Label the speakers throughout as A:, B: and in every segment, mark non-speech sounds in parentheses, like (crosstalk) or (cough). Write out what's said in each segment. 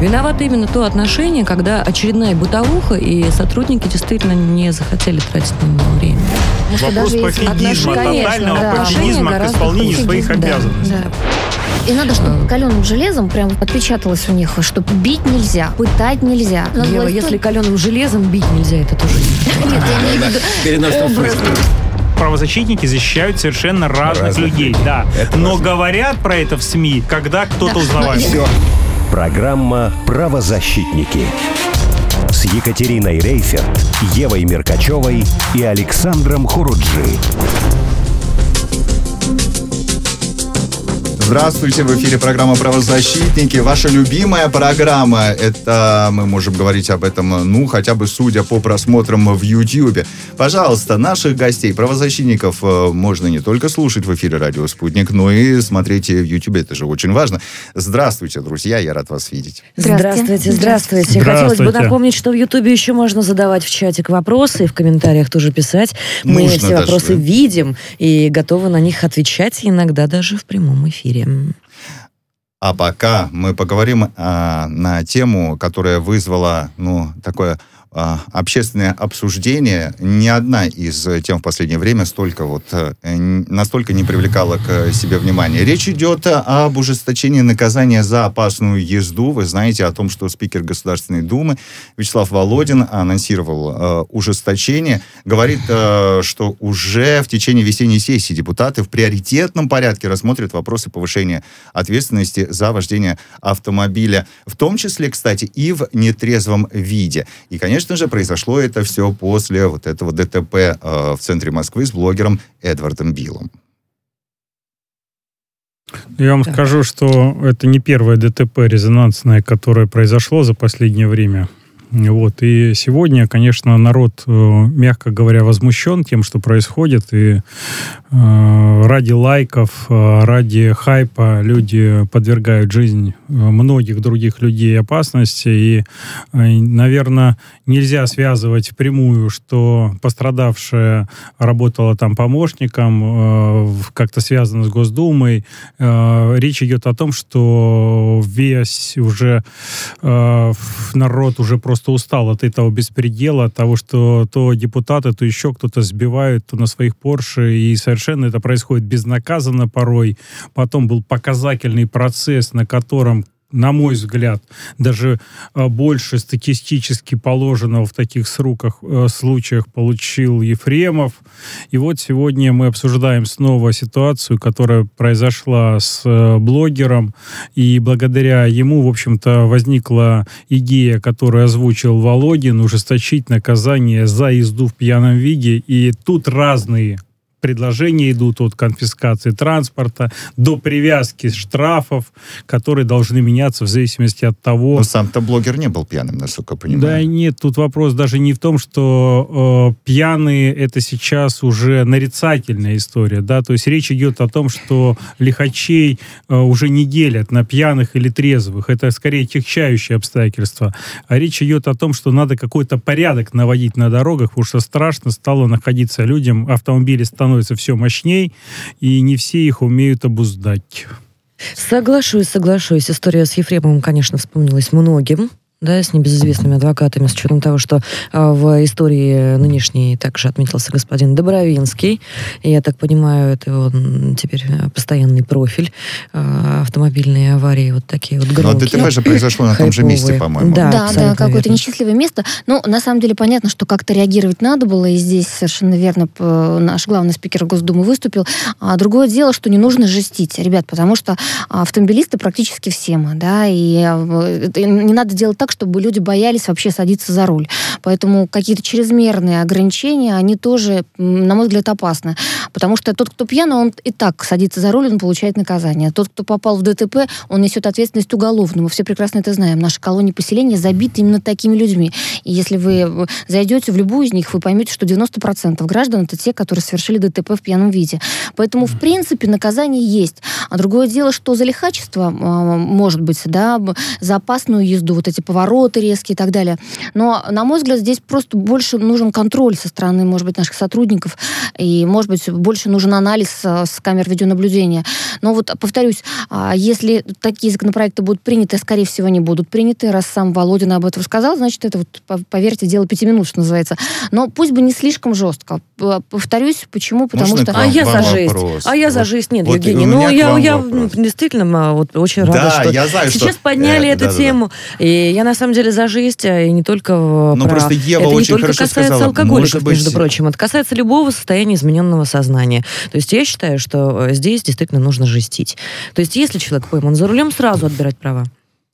A: Виновато именно то отношение, когда очередная бытовуха, и сотрудники действительно не захотели тратить на него время.
B: Вопрос пофигизма, тотального да. пофигизма к исполнению своих обязанностей.
C: Да. И надо, чтобы каленым железом прям отпечаталось у них, что бить нельзя, пытать нельзя.
A: Ева, если каленым железом бить нельзя, это тоже (laughs)
C: нет. я имею в виду
B: правозащитники защищают совершенно разных, разных людей, да. Это Но важно. говорят про это в СМИ, когда кто-то да. узнавает. Все.
D: Программа «Правозащитники» с Екатериной Рейферт, Евой Меркачевой и Александром Хуруджи.
E: Здравствуйте, в эфире программа «Правозащитники». Ваша любимая программа. Это мы можем говорить об этом, ну, хотя бы судя по просмотрам в YouTube. Пожалуйста, наших гостей, правозащитников, э, можно не только слушать в эфире «Радио Спутник», но и смотреть в YouTube. Это же очень важно. Здравствуйте, друзья, я рад вас видеть.
A: Здравствуйте, здравствуйте. здравствуйте. Хотелось бы напомнить, что в YouTube еще можно задавать в чатик вопросы и в комментариях тоже писать. Мы Нужно все вопросы даже. видим и готовы на них отвечать, иногда даже в прямом эфире эфире.
E: А пока мы поговорим а, на тему, которая вызвала, ну, такое общественное обсуждение, ни одна из тем в последнее время столько вот, э, настолько не привлекала к себе внимания. Речь идет об ужесточении наказания за опасную езду. Вы знаете о том, что спикер Государственной Думы Вячеслав Володин анонсировал э, ужесточение. Говорит, э, что уже в течение весенней сессии депутаты в приоритетном порядке рассмотрят вопросы повышения ответственности за вождение автомобиля, в том числе, кстати, и в нетрезвом виде. И, конечно, Конечно же, произошло это все после вот этого ДТП э, в центре Москвы с блогером Эдвардом Биллом.
B: Я вам скажу, что это не первое ДТП резонансное, которое произошло за последнее время. Вот. И сегодня, конечно, народ, э, мягко говоря, возмущен тем, что происходит. И э, ради лайков, э, ради хайпа люди подвергают жизнь многих других людей опасности. И, наверное, нельзя связывать впрямую, что пострадавшая работала там помощником, как-то связано с Госдумой. Речь идет о том, что весь уже народ уже просто просто устал от этого беспредела, от того, что то депутаты, то еще кто-то сбивают то на своих Порше, и совершенно это происходит безнаказанно порой. Потом был показательный процесс, на котором на мой взгляд, даже э, больше статистически положенного в таких сроках, э, случаях получил Ефремов. И вот сегодня мы обсуждаем снова ситуацию, которая произошла с э, блогером, и благодаря ему, в общем-то, возникла идея, которую озвучил Володин, ужесточить наказание за езду в пьяном виде, и тут разные предложения идут от конфискации транспорта до привязки штрафов, которые должны меняться в зависимости от того...
E: Но сам-то блогер не был пьяным, насколько я понимаю.
B: Да нет, тут вопрос даже не в том, что э, пьяные это сейчас уже нарицательная история, да, то есть речь идет о том, что лихачей э, уже не делят на пьяных или трезвых, это скорее техчающие обстоятельства, а речь идет о том, что надо какой-то порядок наводить на дорогах, потому что страшно стало находиться людям, автомобили становятся становится все мощней, и не все их умеют обуздать.
A: Соглашусь, соглашусь. История с Ефремовым, конечно, вспомнилась многим да, с небезызвестными адвокатами, с учетом того, что а, в истории нынешней также отметился господин Добровинский. И, я так понимаю, это он теперь постоянный профиль а, автомобильные аварии, вот такие вот громкие.
E: Но ДТП же произошло на том же месте, по-моему.
C: Да, да, да какое-то несчастливое место. Ну, на самом деле, понятно, что как-то реагировать надо было, и здесь совершенно верно наш главный спикер Госдумы выступил. А другое дело, что не нужно жестить, ребят, потому что автомобилисты практически все мы, да, и э, не надо делать так, так, чтобы люди боялись вообще садиться за руль. Поэтому какие-то чрезмерные ограничения, они тоже, на мой взгляд, опасны. Потому что тот, кто пьяный, он и так садится за руль, он получает наказание. Тот, кто попал в ДТП, он несет ответственность уголовную. Мы все прекрасно это знаем. Наши колонии поселения забиты именно такими людьми. И если вы зайдете в любую из них, вы поймете, что 90% граждан это те, которые совершили ДТП в пьяном виде. Поэтому, в принципе, наказание есть. А другое дело, что за лихачество, а, может быть, да, за опасную езду, вот эти повороты резкие и так далее. Но, на мой взгляд, здесь просто больше нужен контроль со стороны, может быть, наших сотрудников, и, может быть, больше нужен анализ а, с камер видеонаблюдения. Но вот, повторюсь, а, если такие законопроекты будут приняты, скорее всего, они будут приняты, раз сам Володин об этом сказал, значит, это вот, поверьте, дело пяти минут, что называется. Но пусть бы не слишком жестко. Повторюсь, почему? Потому
E: Можно
C: что...
A: А я за жизнь.
E: вопрос?
A: А я за
E: Вот-
A: жизнь. Нет,
E: вот
A: Евгений. Ну, я, я
E: вопрос.
A: действительно а, вот, очень рада,
E: Да,
A: что
E: я знаю, что-
A: сейчас подняли
E: э,
A: эту
E: да-да-да.
A: тему. И я на самом деле за жизнь, а, и не только в-
E: Ну,
A: про-
E: просто Ева
A: Это не
E: очень
A: только
E: хорошо
A: касается
E: сказала.
A: алкоголиков,
E: Может быть,
A: между прочим. Это касается любого состояния измененного сознания. То есть я считаю, что э, здесь действительно нужно жестить. То есть если человек пойман за рулем, сразу отбирать права.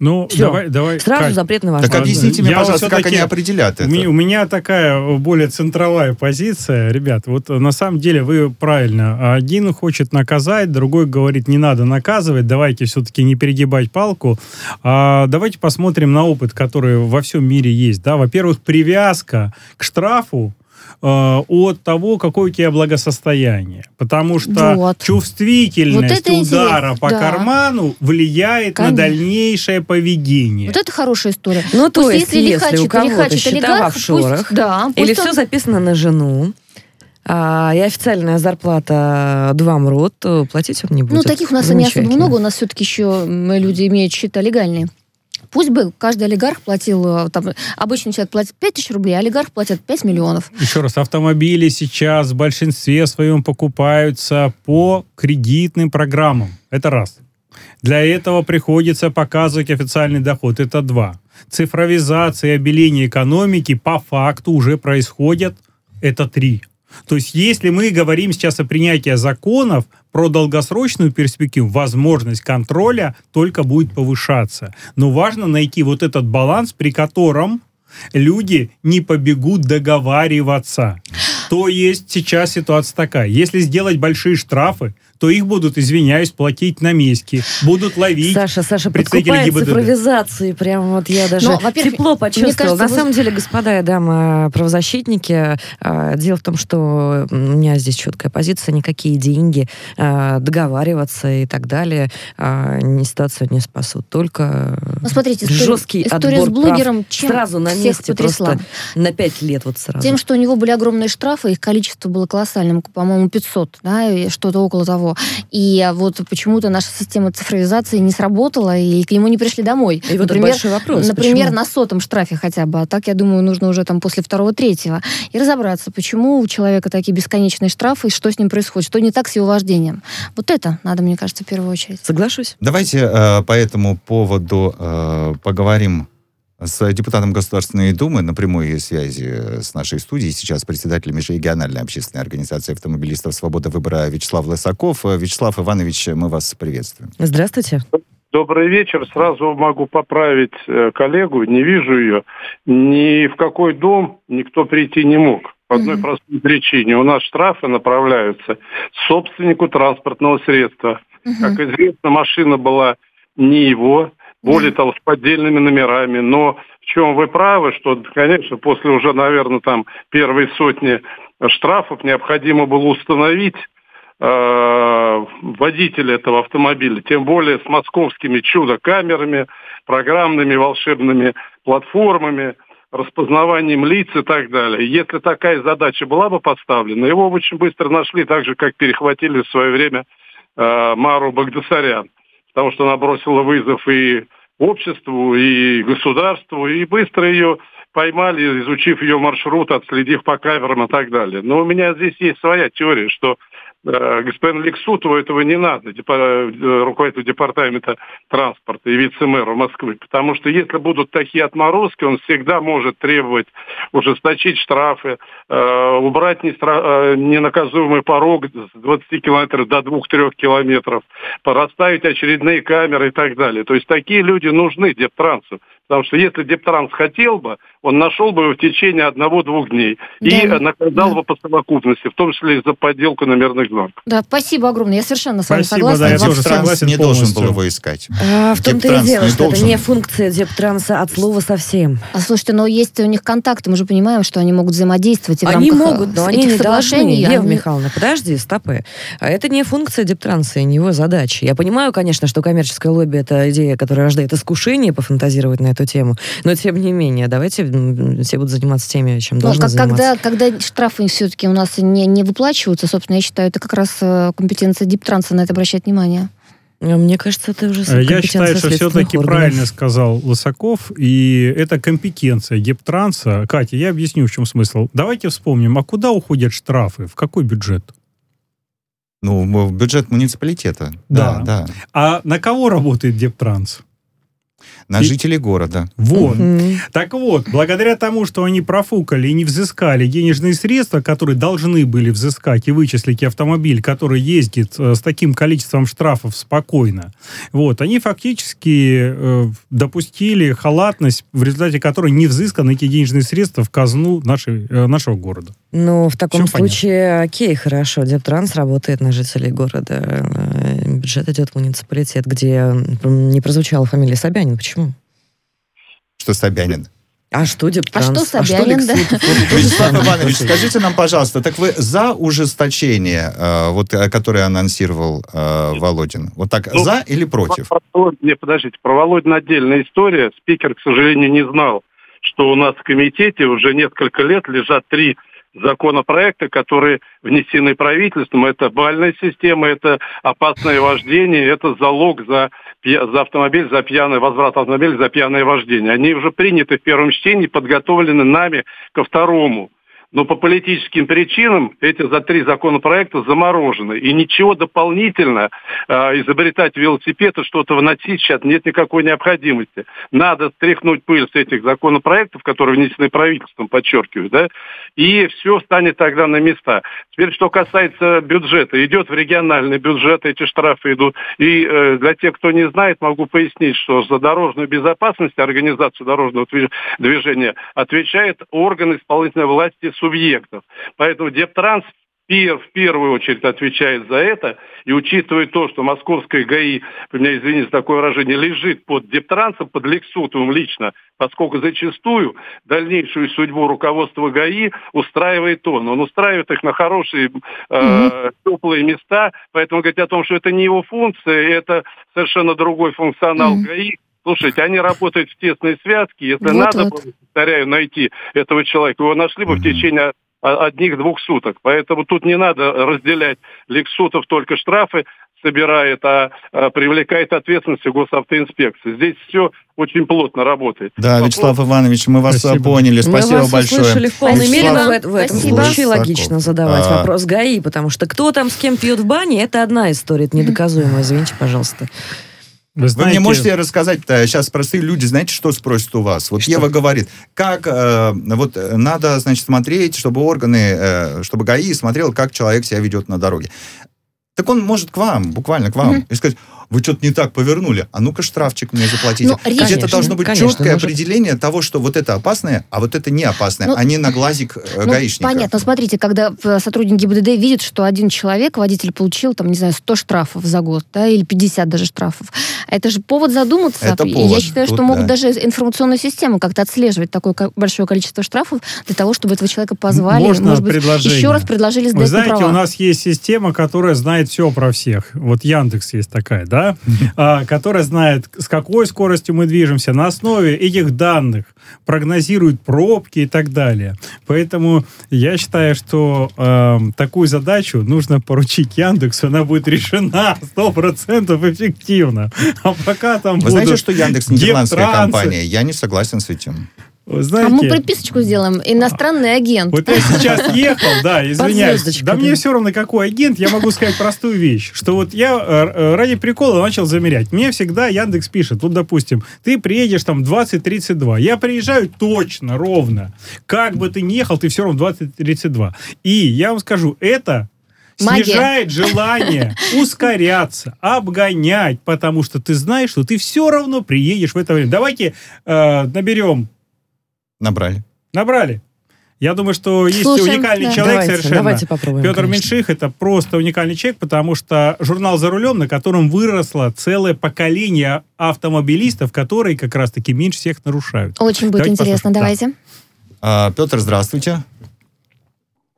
B: Ну,
A: Всё.
B: давай, давай.
A: Сразу
B: Кать,
A: запрет на
E: Так
A: вождение.
E: объясните мне,
B: Я
E: пожалуйста, как они определят
B: У
E: это.
B: меня, у меня такая более центровая позиция, ребят. Вот э, на самом деле вы правильно. Один хочет наказать, другой говорит, не надо наказывать, давайте все-таки не перегибать палку. А давайте посмотрим на опыт, который во всем мире есть. Да? Во-первых, привязка к штрафу от того, какое у тебя благосостояние. Потому что
C: Вот.
B: чувствительность
C: Вот
B: удара по
C: да.
B: карману влияет
C: Конечно.
B: на дальнейшее поведение.
C: Вот это хорошая история.
A: Ну, то
C: Пусть
A: есть, если
C: лихачит,
A: у кого-то счета в офшорах,
C: пусть, да, пусть
A: Или
C: он-
A: все записано на жену, а, и официальная зарплата два мрот, то платить он не будет.
C: Ну, таких у нас не особо много, у нас все-таки еще люди имеют счета легальные. Пусть бы каждый олигарх платил, э, там, обычный человек платит 5 тысяч рублей, а олигарх платит 5 миллионов.
B: Еще раз, автомобили сейчас в большинстве своем покупаются по кредитным программам. Это раз. Для этого приходится показывать официальный доход. Это два. Цифровизация и обеление экономики по факту уже происходят. Это три. То есть, если мы говорим сейчас о принятии законов про долгосрочную перспективу, возможность контроля только будет повышаться. Но важно найти вот этот баланс, при котором люди не побегут договариваться. То есть сейчас ситуация такая. Если сделать большие штрафы, то их будут, извиняюсь, платить на месте. Будут ловить.
A: Саша, Саша,
B: представители
A: подкупает
B: ГИБДД.
A: цифровизации. Прям вот я даже
C: Но,
A: тепло
C: мне
A: почувствовала.
C: кажется,
A: На
C: вы-
A: самом деле, господа и дамы правозащитники, а, дело в том, что у меня здесь четкая позиция, никакие деньги, а, договариваться и так далее а, ни ситуацию не спасут. Только
C: Ну, смотрите, история,
A: жесткий
C: история
A: отбор
C: с блогером чем
A: прав сразу на
C: всех
A: месте,
C: потрясла?
A: просто на пять лет вот сразу.
C: Тем, что у него были огромные штрафы, их количество было колоссальным, по-моему, 500, да, и что-то около того. И вот почему-то наша система цифровизации не сработала, и к нему не пришли домой.
A: И вот это большой вопрос.
C: Например,
A: почему?
C: на сотом штрафе хотя бы. А так, я думаю, нужно уже там после второго-третьего. И разобраться, почему у человека такие бесконечные штрафы, и что с ним происходит, что не так с его вождением. Вот это надо, мне кажется, в первую очередь.
A: Соглашусь.
E: Давайте э, по этому поводу э, поговорим с депутатом Государственной Думы на прямой связи с нашей студией. Сейчас председатель межрегиональной общественной организации автомобилистов «Свобода выбора» Вячеслав Лысаков. Вячеслав Иванович, мы вас приветствуем.
A: Здравствуйте.
F: Добрый вечер. Сразу могу поправить э, коллегу. Не вижу ее. Ни в какой дом никто прийти не мог. По одной простой причине. У нас штрафы направляются собственнику транспортного средства. Как известно, машина была не его, более того, с поддельными номерами. Но в чем вы правы, что, конечно, после уже, наверное, там первой сотни штрафов необходимо было установить э, водителя этого автомобиля, тем более с московскими чудо-камерами, программными волшебными платформами, распознаванием лиц и так далее. Если такая задача была бы поставлена, его очень быстро нашли, так же, как перехватили в свое время э, Мару Багдасарян, потому что она бросила вызов и обществу, и государству, и быстро ее поймали, изучив ее маршрут, отследив по камерам и так далее. Но у меня здесь есть своя теория, что э, господину Лексутову этого не надо, э, руководителю департамента транспорта и вице-мэру Москвы. Потому что если будут такие отморозки, он всегда может требовать ужесточить штрафы, э, убрать ненаказуемый порог с 20 километров до 2-3 километров, расставить очередные камеры и так далее. То есть такие люди нужны Дептрансу. Потому что если Дептранс хотел бы, он нашел бы его в течение одного-двух дней да. и наказал да. бы по совокупности, в том числе и за подделку номерных знаков.
C: Да, спасибо огромное. Я совершенно с вами
B: спасибо,
C: согласна.
B: Да, я тоже согласен
E: не должен был его искать.
A: А, в том-то и дело, что должен. это не функция Дептранса от слова совсем.
C: А слушайте, но есть у них контакты, мы же понимаем, что они могут взаимодействовать и
A: Они
C: в
A: могут, но они не должны. Ева они... Михайловна, подожди, стопы. А это не функция Дептранса и не его задача. Я понимаю, конечно, что коммерческое лобби — это идея, которая рождает искушение пофантазировать на эту тему, но тем не менее, давайте все будут заниматься теми, чем ну, должны как,
C: заниматься. Когда, когда штрафы все-таки у нас не, не выплачиваются, собственно, я считаю, это как раз э, компетенция Диптранса на это обращать внимание.
A: А мне кажется, это уже
B: э, Я считаю, что все-таки органов. правильно сказал Лысаков, и это компетенция Дептранса. Катя, я объясню, в чем смысл. Давайте вспомним, а куда уходят штрафы? В какой бюджет?
E: Ну, в бюджет муниципалитета.
B: Да. да. да. А на кого работает Дептранс?
E: На и... жителей города.
B: Вот. Угу. Так вот, благодаря тому, что они профукали и не взыскали денежные средства, которые должны были взыскать и вычислить автомобиль, который ездит э, с таким количеством штрафов спокойно, вот, они фактически э, допустили халатность, в результате которой не взысканы эти денежные средства в казну нашей, э, нашего города.
A: Ну, в таком Все случае, понятно. окей, хорошо, Дептранс работает на жителей города, э, бюджет идет в муниципалитет, где не прозвучала фамилия Собянин. Почему?
E: Что Собянин?
A: А что Дептранс?
C: А что Собянин, а что да? (laughs)
E: Вячеслав Иванович, скажите нам, пожалуйста, так вы за ужесточение, э, вот, э, которое анонсировал э, Володин? Вот так, ну, за или против?
F: Не, подождите, про Володин отдельная история. Спикер, к сожалению, не знал, что у нас в комитете уже несколько лет лежат три законопроекты, которые внесены правительством. Это бальная система, это опасное вождение, это залог за, за автомобиль, за пьяный возврат автомобиля, за пьяное вождение. Они уже приняты в первом чтении, подготовлены нами ко второму но по политическим причинам эти за три законопроекта заморожены. И ничего дополнительно э, изобретать велосипед и что-то вносить сейчас нет никакой необходимости. Надо стряхнуть пыль с этих законопроектов, которые внесены правительством, подчеркиваю, да, и все станет тогда на места. Теперь, что касается бюджета. Идет в региональный бюджет, эти штрафы идут. И э, для тех, кто не знает, могу пояснить, что за дорожную безопасность, организацию дорожного движения отвечает орган исполнительной власти субъектов. Поэтому Дептранс в первую очередь отвечает за это, и учитывая то, что московская ГАИ, у меня, извините за такое выражение, лежит под Дептрансом, под Лексутовым лично, поскольку зачастую дальнейшую судьбу руководства ГАИ устраивает он. Он устраивает их на хорошие, э, теплые места, поэтому говорить о том, что это не его функция, это совершенно другой функционал mm-hmm. ГАИ, Слушайте, они работают в тесной связке. Если вот, надо вот. было, повторяю, найти этого человека, его нашли бы mm-hmm. в течение одних-двух суток. Поэтому тут не надо разделять. Лексутов только штрафы собирает, а, а привлекает ответственность госавтоинспекции. Здесь все очень плотно работает.
E: Да, Вопрос... Вячеслав Иванович, мы вас Спасибо. поняли. Спасибо
A: мы вас
E: большое.
A: услышали в полной мере, в, в этом Спасибо. случае логично задавать а... вопрос ГАИ, потому что кто там с кем пьет в бане, это одна история, это недоказуемо. Извините, пожалуйста.
E: Вы, знаете... Вы мне можете рассказать, сейчас простые люди, знаете, что спросят у вас? Вот что? Ева говорит, как э, вот надо, значит, смотреть, чтобы органы, э, чтобы ГАИ смотрел, как человек себя ведет на дороге. Так он может к вам, буквально к вам, mm-hmm. и сказать, вы что-то не так повернули, а ну-ка штрафчик мне заплатите. Ну, это должно быть конечно, четкое может... определение того, что вот это опасное, а вот это не опасное, ну, а не на глазик э, ну, гаишника.
C: Понятно, смотрите, когда э, сотрудники ГИБДД видят, что один человек, водитель, получил, там, не знаю, 100 штрафов за год, да, или 50 даже штрафов, это же повод задуматься.
E: Это повод.
C: Я считаю, Тут, что могут да. даже информационную систему как-то отслеживать такое большое количество штрафов для того, чтобы этого человека позвали,
B: Можно
C: может быть, еще раз предложили сдать
B: Вы знаете,
C: права.
B: у нас есть система, которая знает все про всех. Вот Яндекс есть такая, да? А, которая знает, с какой скоростью мы движемся. На основе этих данных прогнозирует пробки и так далее. Поэтому я считаю, что э, такую задачу нужно поручить Яндексу, она будет решена 100% эффективно. А пока там
E: Вы знаете, что Яндекс нидерландская компания? Я не согласен с этим.
C: Знаете, а мы приписочку сделаем. Иностранный агент.
B: Вот я сейчас (laughs) ехал, да, извиняюсь. Да мне все равно, какой агент, я могу сказать простую вещь, что вот я э, э, ради прикола начал замерять. Мне всегда Яндекс пишет, вот, допустим, ты приедешь там 20-32. Я приезжаю точно, ровно. Как бы ты ни ехал, ты все равно 20-32. И я вам скажу, это
C: Магия.
B: снижает желание (laughs) ускоряться, обгонять, потому что ты знаешь, что ты все равно приедешь в это время. Давайте э, наберем.
E: Набрали.
B: Набрали. Я думаю, что есть
C: Слушаем,
B: уникальный
C: да.
B: человек
A: давайте,
B: совершенно.
A: давайте попробуем.
B: Петр
A: конечно.
B: Меньших это просто уникальный человек, потому что журнал «За рулем», на котором выросло целое поколение автомобилистов, которые как раз-таки меньше всех нарушают.
C: Очень будет
B: Давайте
C: интересно,
B: послушаем.
C: давайте.
E: А, Петр, здравствуйте.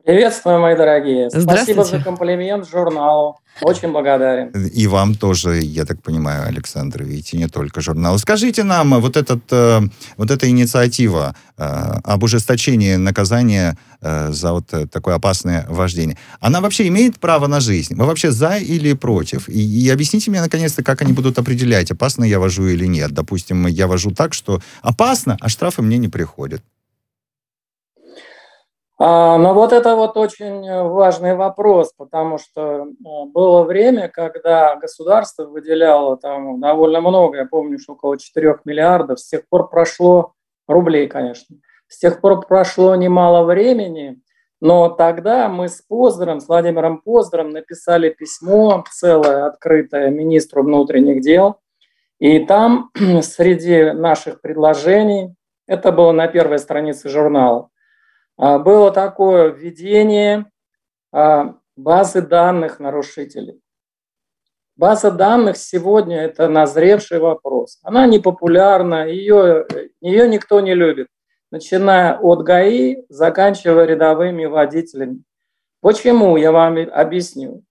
G: Приветствую, мои дорогие. Спасибо за комплимент журналу. Очень благодарен.
E: И вам тоже, я так понимаю, Александр, видите, не только журнал. Скажите нам, вот, этот, э, вот эта инициатива э, об ужесточении наказания э, за вот э, такое опасное вождение, она вообще имеет право на жизнь? Вы вообще за или против? И, и объясните мне, наконец-то, как они будут определять, опасно я вожу или нет. Допустим, я вожу так, что опасно, а штрафы мне не приходят.
G: А, но вот это вот очень важный вопрос, потому что э, было время, когда государство выделяло там довольно много, я помню, что около 4 миллиардов, с тех пор прошло, рублей, конечно, с тех пор прошло немало времени, но тогда мы с Поздором, с Владимиром Поздором написали письмо целое, открытое министру внутренних дел, и там (clears throat) среди наших предложений, это было на первой странице журнала, было такое введение а, базы данных нарушителей. База данных сегодня – это назревший вопрос. Она не популярна, ее, ее никто не любит, начиная от ГАИ, заканчивая рядовыми водителями. Почему, я вам объясню.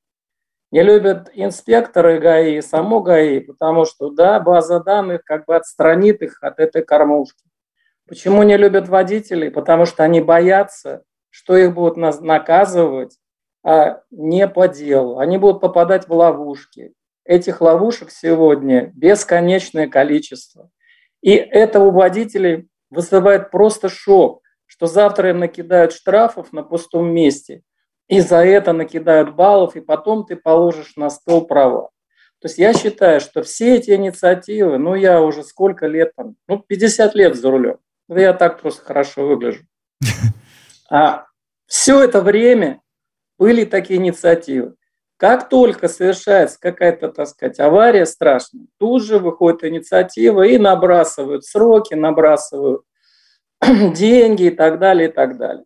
G: Не любят инспекторы ГАИ, само ГАИ, потому что, да, база данных как бы отстранит их от этой кормушки. Почему не любят водителей? Потому что они боятся, что их будут наказывать а не по делу. Они будут попадать в ловушки. Этих ловушек сегодня бесконечное количество. И это у водителей вызывает просто шок, что завтра им накидают штрафов на пустом месте, и за это накидают баллов, и потом ты положишь на стол права. То есть я считаю, что все эти инициативы, ну я уже сколько лет там, ну 50 лет за рулем, да я так просто хорошо выгляжу. (laughs) А все это время были такие инициативы. Как только совершается какая-то, так сказать, авария страшная, тут же выходит инициатива и набрасывают сроки, набрасывают (clears throat) деньги и так далее, и так далее.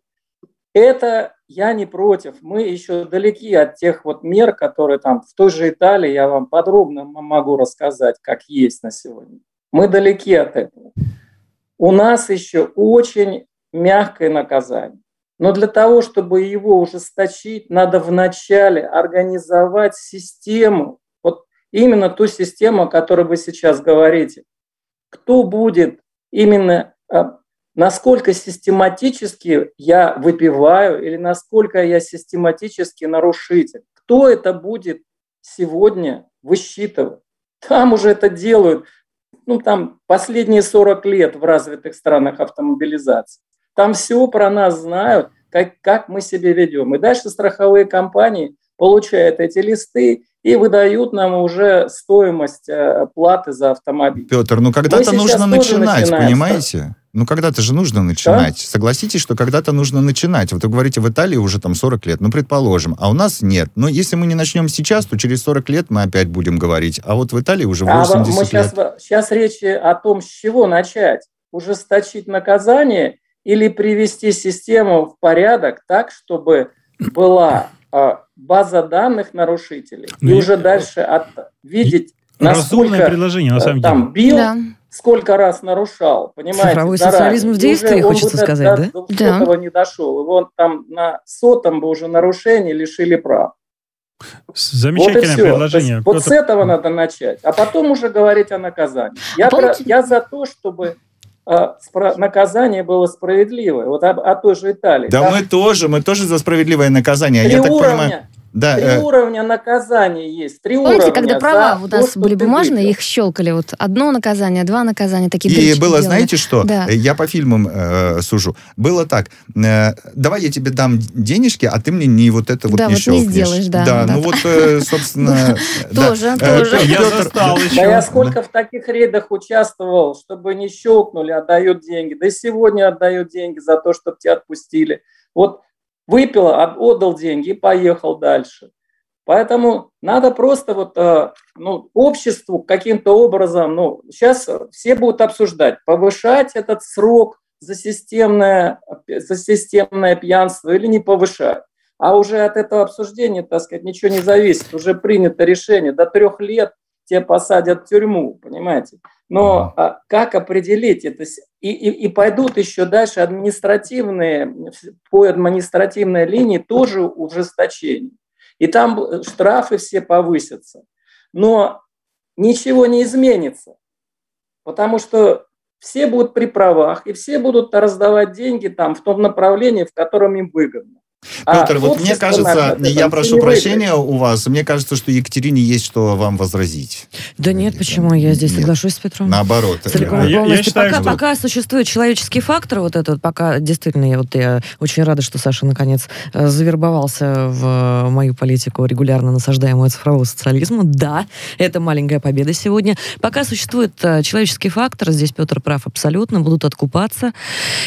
G: Это я не против. Мы еще далеки от тех вот мер, которые там в той же Италии, я вам подробно могу рассказать, как есть на сегодня. Мы далеки от этого. У нас еще очень мягкое наказание. Но для того, чтобы его ужесточить, надо вначале организовать систему, вот именно ту систему, о которой вы сейчас говорите. Кто будет именно, а, насколько систематически я выпиваю или насколько я систематически нарушитель. Кто это будет сегодня высчитывать? Там уже это делают, ну там последние 40 лет в развитых странах автомобилизации. Там все про нас знают, как, как мы себя ведем. И дальше страховые компании получают эти листы и выдают нам уже стоимость э, платы за автомобиль.
E: Петр, ну когда-то нужно начинать,
G: начинаем,
E: понимаете? Ну когда-то же нужно начинать. Согласитесь, что когда-то нужно начинать. Вот вы говорите, в Италии уже там 40 лет, ну предположим, а у нас нет. Но если мы не начнем сейчас, то через 40 лет мы опять будем говорить. А вот в Италии уже
G: А
E: 80
G: мы сейчас,
E: лет.
G: сейчас речь о том, с чего начать. Ужесточить наказание или привести систему в порядок так, чтобы была а, база данных нарушителей,
B: Ну,
G: и
B: я-
G: уже дальше от, видеть,
B: Разумное
G: насколько
B: предложение, на
G: э,
B: самом
G: там
B: деле.
G: бил,
C: Да.
G: Сколько раз нарушал, понимаете?
A: Цифровой
G: заранее.
A: социализм в действии, хочется
G: бы до-
A: сказать,
G: до
A: да?
G: 200
C: Да.
G: не дошел. Его там на сотом бы уже нарушение лишили прав.
B: Замечательное
G: вот
B: предложение.
G: Есть вот с этого надо начать, а потом уже говорить о наказании. Я,
C: А помните-
G: про- я за то, чтобы э, спро- наказание было справедливое. Вот о, о той же Италии.
E: Да
G: Там
E: мы тоже, мы тоже за справедливое наказание.
G: три
E: Я так
G: уровня,
E: понимаю. Да,
G: три
E: э,
G: уровня наказания есть. Три
C: Помните,
G: уровня
C: когда права у нас были бумажные, их щелкали. Вот одно наказание, два наказания, такие
E: И было,
C: делали.
E: знаете что?
C: Да.
E: Э, Я по фильмам э, сужу. Было так. э, давай я тебе дам денежки, а ты мне не вот это вот
C: Да,
E: не
C: вот не
E: щелкнешь.
C: сделаешь, да, да.
E: ну вот, э, (laughs) собственно... да.
C: Тоже,
E: Э,
C: тоже.
B: Я застал
G: Да
B: еще.
G: я сколько в таких рейдах участвовал, чтобы не щелкнули, отдают деньги. Да и сегодня отдают деньги за то, чтобы тебя отпустили. Вот выпил, от- отдал деньги и поехал дальше. Поэтому надо просто вот э, ну, обществу каким-то образом, ну, сейчас все будут обсуждать, повышать этот срок за системное, за системное пьянство или не повышать. А уже от этого обсуждения, так сказать, ничего не зависит. Уже принято решение, до трех лет тебя посадят в тюрьму, понимаете? Но а, как определить это? И, и, и пойдут еще дальше административные, по административной линии тоже ужесточение. И там штрафы все повысятся. Но ничего не изменится, потому что все будут при правах, и все будут раздавать деньги там в том направлении, в котором им выгодно.
E: Петр, а вот мне кажется, наше, я прошу прощения выиграет. у вас, мне кажется, что Екатерине есть что вам возразить.
A: Да нет, почему? Я здесь нет. соглашусь с Петром.
E: Наоборот.
A: Целиком я, я считаю, пока, что... пока существует человеческий фактор, вот этот, пока действительно, я, вот, я очень рада, что Саша наконец э, завербовался в мою политику регулярно насаждаемую цифрового социализма. Да, это маленькая победа сегодня. Пока существует э, человеческий фактор, здесь Петр прав абсолютно, будут откупаться,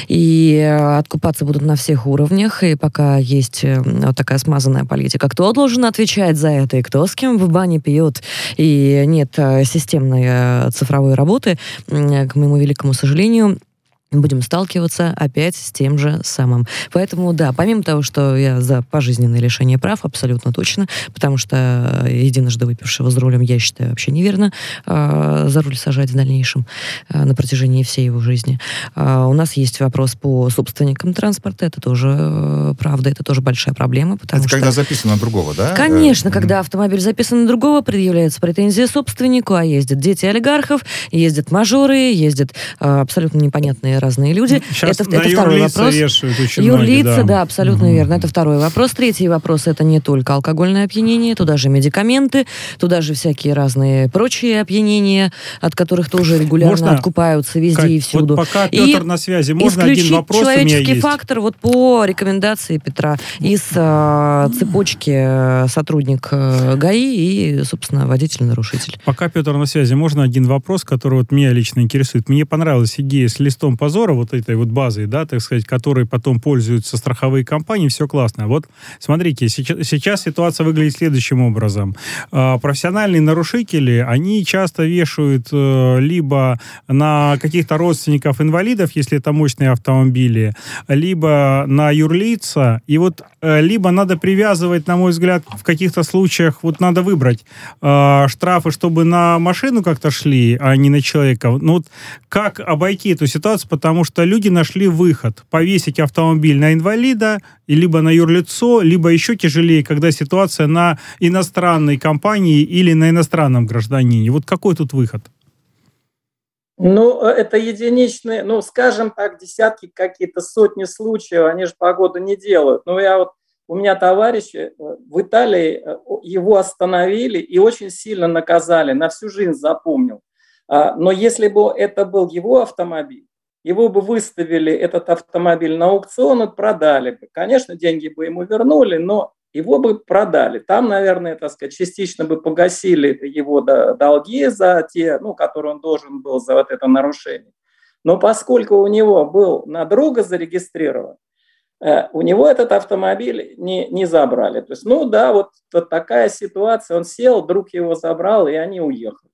A: и э, откупаться будут на всех уровнях, и пока есть э, вот такая смазанная политика. Кто должен отвечать за это, и кто с кем в бане пьет, и нет э, системной э, цифровой работы, к моему великому сожалению, будем сталкиваться опять с тем же самым. Поэтому, да, помимо того, что я за пожизненное лишение прав, абсолютно точно, потому что единожды выпившего за рулем, я считаю, вообще неверно э, за руль сажать в дальнейшем э, на протяжении всей его жизни. Э, у нас есть вопрос по собственникам транспорта, это тоже э, правда, это тоже большая проблема, потому
E: это
A: что...
E: когда записано на другого, да?
A: Конечно, э, когда автомобиль записан на другого, предъявляется претензия собственнику, а ездят дети олигархов, ездят мажоры, ездят э, абсолютно непонятные разные люди.
B: Сейчас это, это второй вопрос. Очень
A: Юрлицы,
B: многие, да.
A: да, абсолютно угу. верно. Это второй вопрос. Третий вопрос это не только алкогольное опьянение, туда же медикаменты, туда же всякие разные прочие опьянения, от которых тоже регулярно можно, откупаются везде как, и всюду.
B: Вот пока Петр и на связи, можно один вопрос
A: человеческий
B: у меня
A: фактор вот по рекомендации Петра из э, цепочки сотрудник э, ГАИ и, собственно, водитель-нарушитель.
B: Пока Петр на связи, можно один вопрос, который вот меня лично интересует. Мне понравилась идея с листом позора позора, вот этой вот базой, да, так сказать, которой потом пользуются страховые компании, все классно. Вот смотрите, сейчас, сейчас ситуация выглядит следующим образом. Э, профессиональные нарушители, они часто вешают э, либо на каких-то родственников инвалидов, если это мощные автомобили, либо на юрлица, и вот э, либо надо привязывать, на мой взгляд, в каких-то случаях, вот надо выбрать э, штрафы, чтобы на машину как-то шли, а не на человека. Ну вот как обойти эту ситуацию, потому что люди нашли выход. Повесить автомобиль на инвалида, либо на юрлицо, либо еще тяжелее, когда ситуация на иностранной компании или на иностранном гражданине. Вот какой тут выход?
G: Ну, это единичные, ну, скажем так, десятки, какие-то сотни случаев, они же погоду не делают. Но я вот, у меня товарищи э, в Италии, э, его остановили и очень сильно наказали, на всю жизнь запомнил. А, но если бы это был его автомобиль, его бы выставили, этот автомобиль, на аукцион и продали бы. Конечно, деньги бы ему вернули, но его бы продали. Там, наверное, так сказать, частично бы погасили его долги за те, ну, которые он должен был за вот это нарушение. Но поскольку у него был на друга зарегистрирован, э, у него этот автомобиль не, не забрали. То есть, ну да, вот, вот такая ситуация. Он сел, друг его забрал, и они уехали.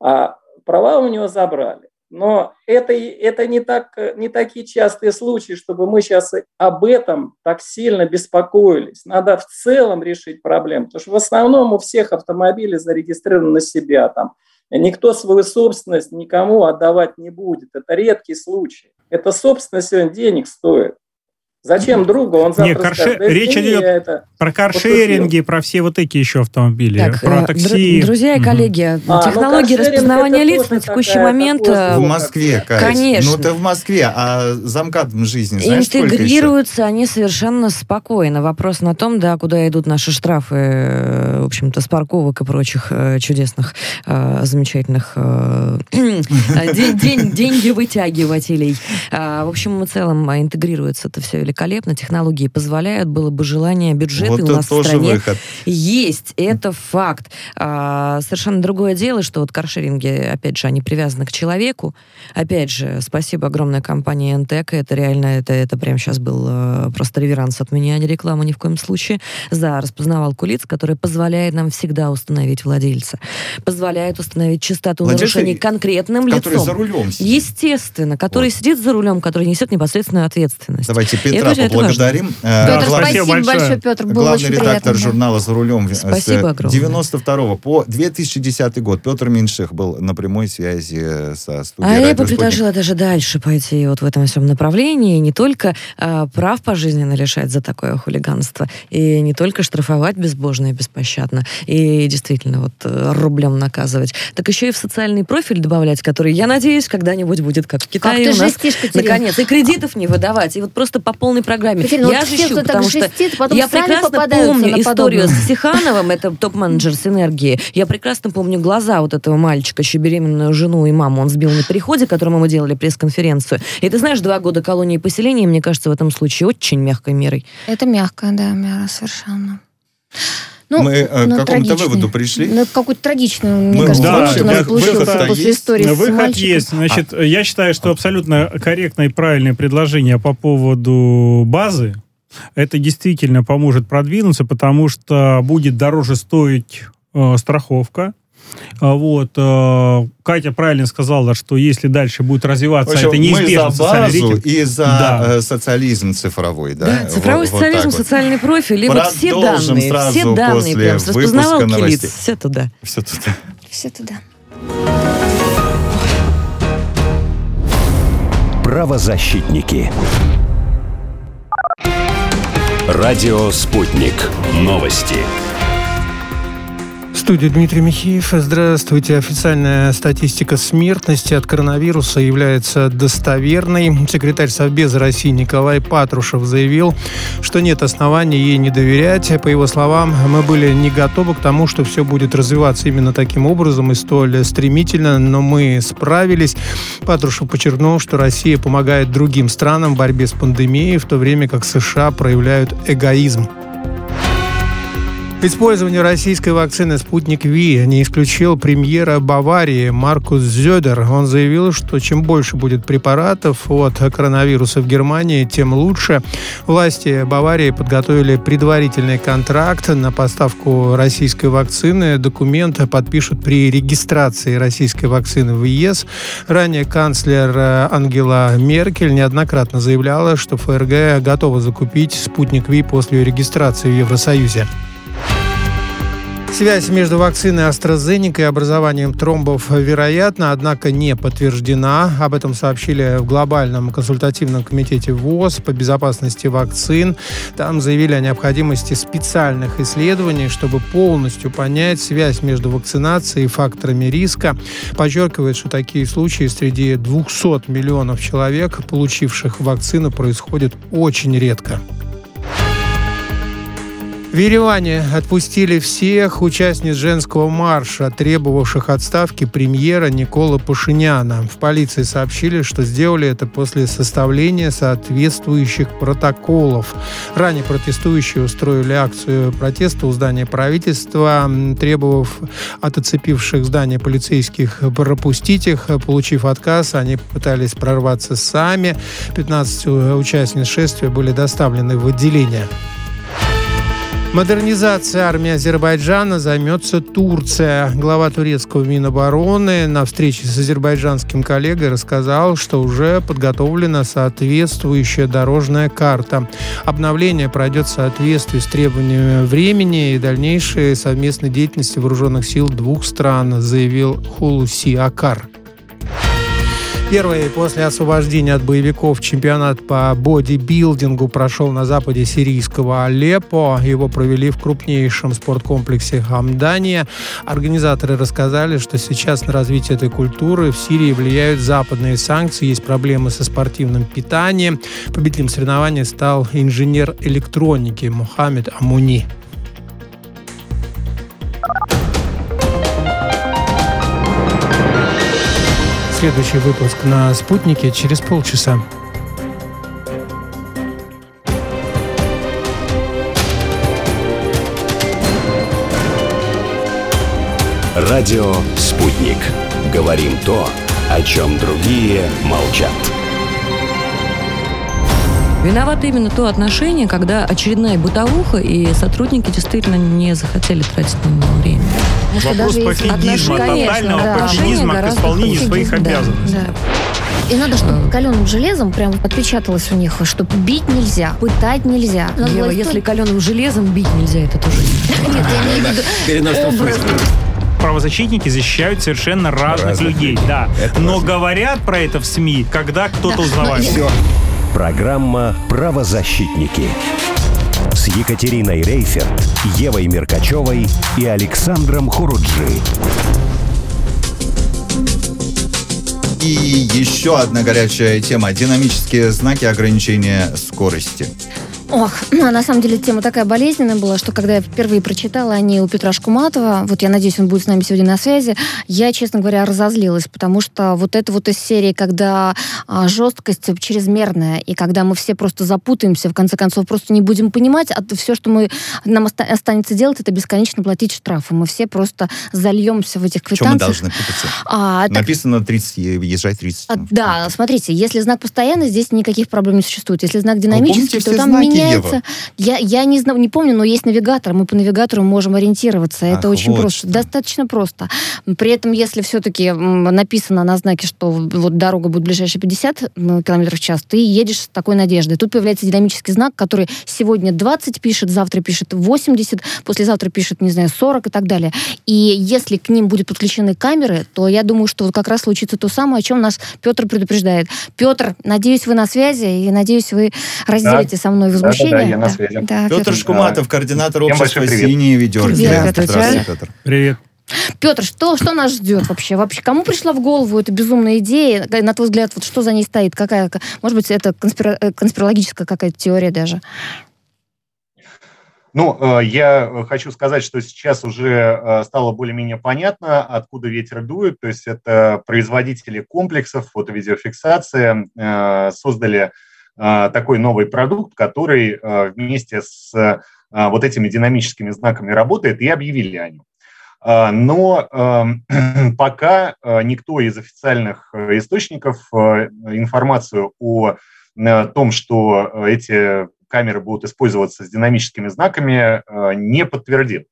G: А права у него забрали. Но это, это не, так, не такие частые случаи, чтобы мы сейчас об этом так сильно беспокоились. Надо в целом решить проблему, потому что в основном у всех автомобили зарегистрированы на себя. Там. Никто свою собственность никому отдавать не будет. Это редкий случай. Это собственность сегодня денег стоит. Зачем другу? Он завтра
B: Не, карше... скажет, да, речь идет это про каршеринги, про все вот эти еще автомобили, так, про э, такси.
A: Друзья и коллеги, а, ну, технологии ну, распознавания лиц на текущий такая, момент...
E: Э, в Москве, Кать.
A: Конечно.
E: Ну, ты в Москве, а замкат в жизни
A: знаешь, Интегрируются они совершенно спокойно. Вопрос на том, да, куда идут наши штрафы, э, в общем-то, с парковок и прочих чудесных, замечательных (clears throat) деньги вытягивателей. В общем, в целом интегрируется это все великолепно великолепно, технологии позволяют, было бы желание, бюджеты
E: вот
A: у нас в стране
E: выход.
A: есть, это факт. А, совершенно другое дело, что вот каршеринги, опять же, они привязаны к человеку. Опять же, спасибо огромной компании НТЭК, это реально, это, это прямо сейчас был э, просто реверанс от меня, а не реклама ни в коем случае, за распознавалку лиц, которая позволяет нам всегда установить владельца, позволяет установить частоту
E: Владельца,
A: нарушений конкретным
E: Который
A: лицом.
E: за рулем сидит.
A: Естественно, который
E: Вот.
A: сидит за рулем, который несет непосредственную ответственность.
E: Давайте Петра
A: Это- это
E: поблагодарим.
C: Петр,
B: глав-
C: спасибо
B: большое.
C: большое, Петр, было
E: Главный
C: очень
E: редактор
C: приятно.
E: журнала «За рулем» с
A: Спасибо огромное.
E: 92 по 2010 год Петр Меньших был на прямой связи со студией
A: А я
E: «Радио
A: бы
E: Спутник».
A: предложила даже дальше пойти вот в этом всем направлении, не только а, прав пожизненно лишать за такое хулиганство, и не только штрафовать безбожно и беспощадно, и действительно вот э, рублем наказывать, так еще и в социальный профиль добавлять, который, я надеюсь, когда-нибудь будет как в
C: Как
A: Китае
C: ты
A: у нас. Наконец, и кредитов не выдавать, и вот просто по полной программе.
C: Катерина,
A: я
C: вот все,
A: жещу,
C: кто так
A: потому что
C: жестит, потом
A: я
C: сами
A: прекрасно помню историю с Тихановым, это топ-менеджер с энергии. Я прекрасно помню глаза вот этого мальчика, еще беременную жену и маму. Он сбил на переходе, которому мы делали пресс-конференцию. И ты знаешь, два года колонии поселения, мне кажется, в этом случае очень мягкой мерой.
C: Это мягко, да, мера совершенно. Ну,
E: Мы, э, к
C: ну,
E: какому-то
C: трагичный.
E: выводу пришли?
C: Ну, какой-то трагичный, мне
E: Мы-
C: кажется,
B: да,
C: вывод у нас
B: выход-
C: после
E: есть.
C: истории с
B: Выход
C: мальчиком.
B: есть. Значит, я считаю, что абсолютно корректное и правильное предложение по поводу базы. Это действительно поможет продвинуться, потому что будет дороже стоить э, страховка. А Вот. э, Катя правильно сказала, что если дальше будет развиваться,
E: общем,
B: это
E: мы
B: неизбежно
E: за
B: социальный
E: базу и за
B: Да.
E: э, социализм цифровой, да?
A: Да, цифровой
E: Вот- вот
A: социализм,
E: вот.
A: социальный профиль, и вот все данные,
E: сразу
A: все данные,
E: после
A: прям с лиц, все туда.
E: Все туда.
C: Все туда.
D: Правозащитники. Радио «Спутник». Новости.
H: Студии Дмитрий Михеев. Здравствуйте. Официальная статистика смертности от коронавируса является достоверной. Секретарь Совбеза России Николай Патрушев заявил, что нет оснований ей не доверять. По его словам, мы были не готовы к тому, что все будет развиваться именно таким образом и столь стремительно, но мы справились. Патрушев подчеркнул, что Россия помогает другим странам в борьбе с пандемией, в то время как США проявляют эгоизм. Использование российской вакцины «Спутник Ви» не исключил премьера Баварии Маркус Зёдер. Он заявил, что чем больше будет препаратов от коронавируса в Германии, тем лучше. Власти Баварии подготовили предварительный контракт на поставку российской вакцины. Документ подпишут при регистрации российской вакцины в ЕС. Ранее канцлер э, Ангела Меркель неоднократно заявляла, что ФРГ готова закупить «Спутник Ви» после регистрации в Евросоюзе. Связь между вакциной AstraZeneca и образованием тромбов вероятна, однако не подтверждена. Об этом сообщили в Глобальном консультативном комитете ВОЗ по безопасности вакцин. Там заявили о необходимости специальных исследований, чтобы полностью понять связь между вакцинацией и факторами риска. Подчеркивает, что такие случаи среди 200 миллионов человек, получивших вакцину, происходят очень редко. В Ереване отпустили всех участниц женского марша, требовавших отставки премьера Никола Пашиняна. В полиции сообщили, что сделали это после составления соответствующих протоколов. Ранее протестующие устроили акцию протеста у здания правительства, требовав от оцепивших здание полицейских пропустить их. Получив отказ, они пытались прорваться сами. 15 участниц шествия были доставлены в отделение. Модернизацией армии Азербайджана займется Турция. Глава турецкого Минобороны на встрече с азербайджанским коллегой рассказал, что уже подготовлена соответствующая дорожная карта. Обновление пройдет в соответствии с требованиями времени и дальнейшей совместной деятельности вооруженных сил двух стран, заявил Хулуси Акар. Первый после освобождения от боевиков чемпионат по бодибилдингу прошел на западе сирийского Алеппо. Его провели в крупнейшем спорткомплексе Хамдания. Организаторы рассказали, что сейчас на развитие этой культуры в Сирии влияют западные санкции, есть проблемы со спортивным питанием. Победителем соревнований стал инженер электроники Мухаммед Амуни. Следующий выпуск на «Спутнике» через полчаса.
D: Радио «Спутник». Говорим то, о чем другие молчат.
A: Виноваты именно то отношение, когда очередная бытовуха, и сотрудники действительно не захотели тратить на него время.
C: Потому что
B: Вопрос
C: даже
B: пофигизма,
C: Конечно,
B: тотального
C: да.
B: пофигизма к исполнению своих
C: да,
B: обязанностей.
C: да. И надо, чтобы каленым железом прям отпечаталось у них, что бить нельзя, пытать нельзя. Надо
A: Ева,
C: было
A: если каленым железом бить нельзя, это тоже не (laughs)
C: Нет, я имею в виду образ.
B: Правозащитники защищают совершенно разных,
E: Разных
B: людей,
E: людей.
B: да.
E: Это
B: Но
E: важно.
B: говорят про это в СМИ, когда кто-то узнавает.
E: Все.
D: Программа «Правозащитники» с Екатериной Рейферт, Евой Меркачевой и Александром Хуруджи.
E: И еще одна горячая тема. Динамические знаки ограничения скорости.
C: Ох, ну, на самом деле тема такая болезненная была, что когда я впервые прочитала о ней у Петра Шкуматова, вот я надеюсь, он будет с нами сегодня на связи, я, честно говоря, разозлилась, потому что вот это вот из серии, когда а, жесткость чрезмерная, и когда мы все просто запутаемся, в конце концов, просто не будем понимать, а все, что мы, нам оста- останется делать, это бесконечно платить штрафы. Мы все просто зальемся в этих
E: Чем мы
C: квитанциях.
E: должны путаться?
C: А,
E: Написано 30, е- езжай 30.
C: а, да, смотрите, если знак постоянный, здесь никаких проблем не существует. Если знак динамический,
E: помните
C: то там
E: знаки,
C: меняется. Я, я не знаю, не помню, но есть навигатор, мы по навигатору можем ориентироваться. Это
E: Ах,
C: очень
E: вот
C: просто,
E: что.
C: достаточно просто. При этом, если все-таки написано на знаке, что вот дорога будет ближайшие 50 км в час, ты едешь с такой надеждой. Тут появляется динамический знак, который сегодня 20 пишет, завтра пишет 80, послезавтра пишет, не знаю, 40 и так далее. И если к ним будут подключены камеры, то я думаю, что вот как раз случится то самое, о чем нас Петр предупреждает. Петр, надеюсь, вы на связи, и надеюсь, вы разделите со мной возмущение.
I: Да-да-да, я на связи.
C: Да,
E: Петр
C: Петр.
E: Шкуматов, координатор общества. «Синие ведерки».
C: Привет.
E: Петр.
B: Привет.
C: Петр, что, что нас ждет вообще? Вообще, кому пришла в голову эта безумная идея? На твой взгляд, вот что за ней стоит? Какая, может быть, это конспира- э, конспирологическая какая-то теория даже?
I: Ну, э, я хочу сказать, что сейчас уже э, стало более-менее понятно, откуда ветер дует. То есть это производители комплексов фото-видеофиксации э, создали э, такой новый продукт, который э, вместе с э, вот этими динамическими знаками работает, и объявили о нем. А, Но э, (clears throat) пока никто из официальных э, источников э, информацию о э, том, что эти камеры будут использоваться с динамическими знаками, не подтвердил.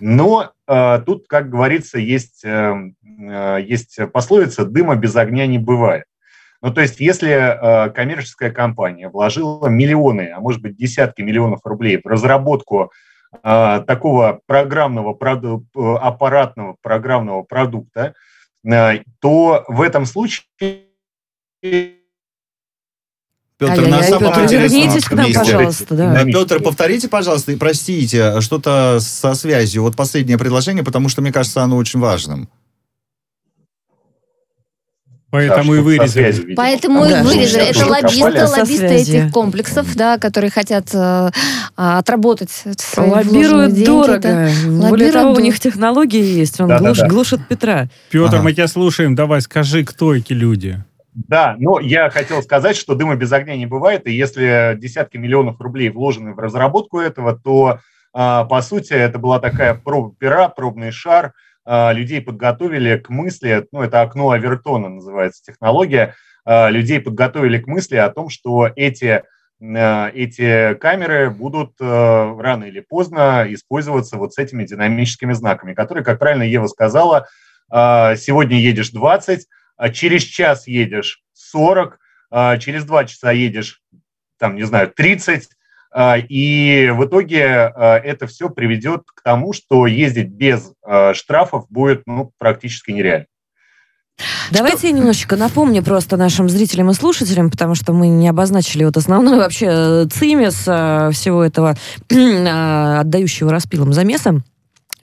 I: Но э, тут, как говорится, есть, э, э, есть пословица «дыма без огня не бывает». Ну, то есть, если э, коммерческая компания вложила миллионы, а может быть десятки миллионов рублей в разработку э, такого программного, проду- э, аппаратного программного продукта, э, то в этом случае
E: Петр,
A: Ай-яй-яй,
E: на самом
A: Петр,
E: интересном
A: вернитесь к нам,
E: месте.
A: пожалуйста, да.
E: Да, Петр, повторите, пожалуйста, и простите, что-то со связью. Вот последнее предложение, потому что, мне кажется, оно очень важным.
B: Поэтому и
I: Да, со
B: вырезали.
C: Поэтому
A: Да,
C: и вырезали. Это лоббисты, лоббисты этих комплексов, да, которые хотят э, а, отработать свои
A: Лоббируют
C: деньги,
A: дорого.
C: да.
A: Более того, у
C: дорого.
A: них технологии есть. Он
I: Да-да-да.
A: глуш- глушит Петра.
B: Петр,
E: Ага.
B: мы тебя слушаем. Давай, скажи, кто эти люди?
I: Да, но я хотел сказать, что дыма без огня не бывает, и если десятки миллионов рублей вложены в разработку этого, то, а, по сути, это была такая проба пера, пробный шар, людей подготовили к мысли, ну, это окно Авертона называется технология, а, людей подготовили к мысли о том, что эти, а, эти камеры будут а, рано или поздно использоваться вот с этими динамическими знаками, которые, как правильно Ева сказала, а, сегодня едешь 20, а через час едешь 40, а через два часа едешь, там, не знаю, 30, а, и в итоге а, это все приведет к тому, что ездить без а, штрафов будет ну, практически нереально.
A: Давайте я немножечко напомню просто нашим зрителям и слушателям, потому что мы не обозначили вот основной (laughs) вообще э, цимис э, всего этого (clears throat) отдающего распилом замеса.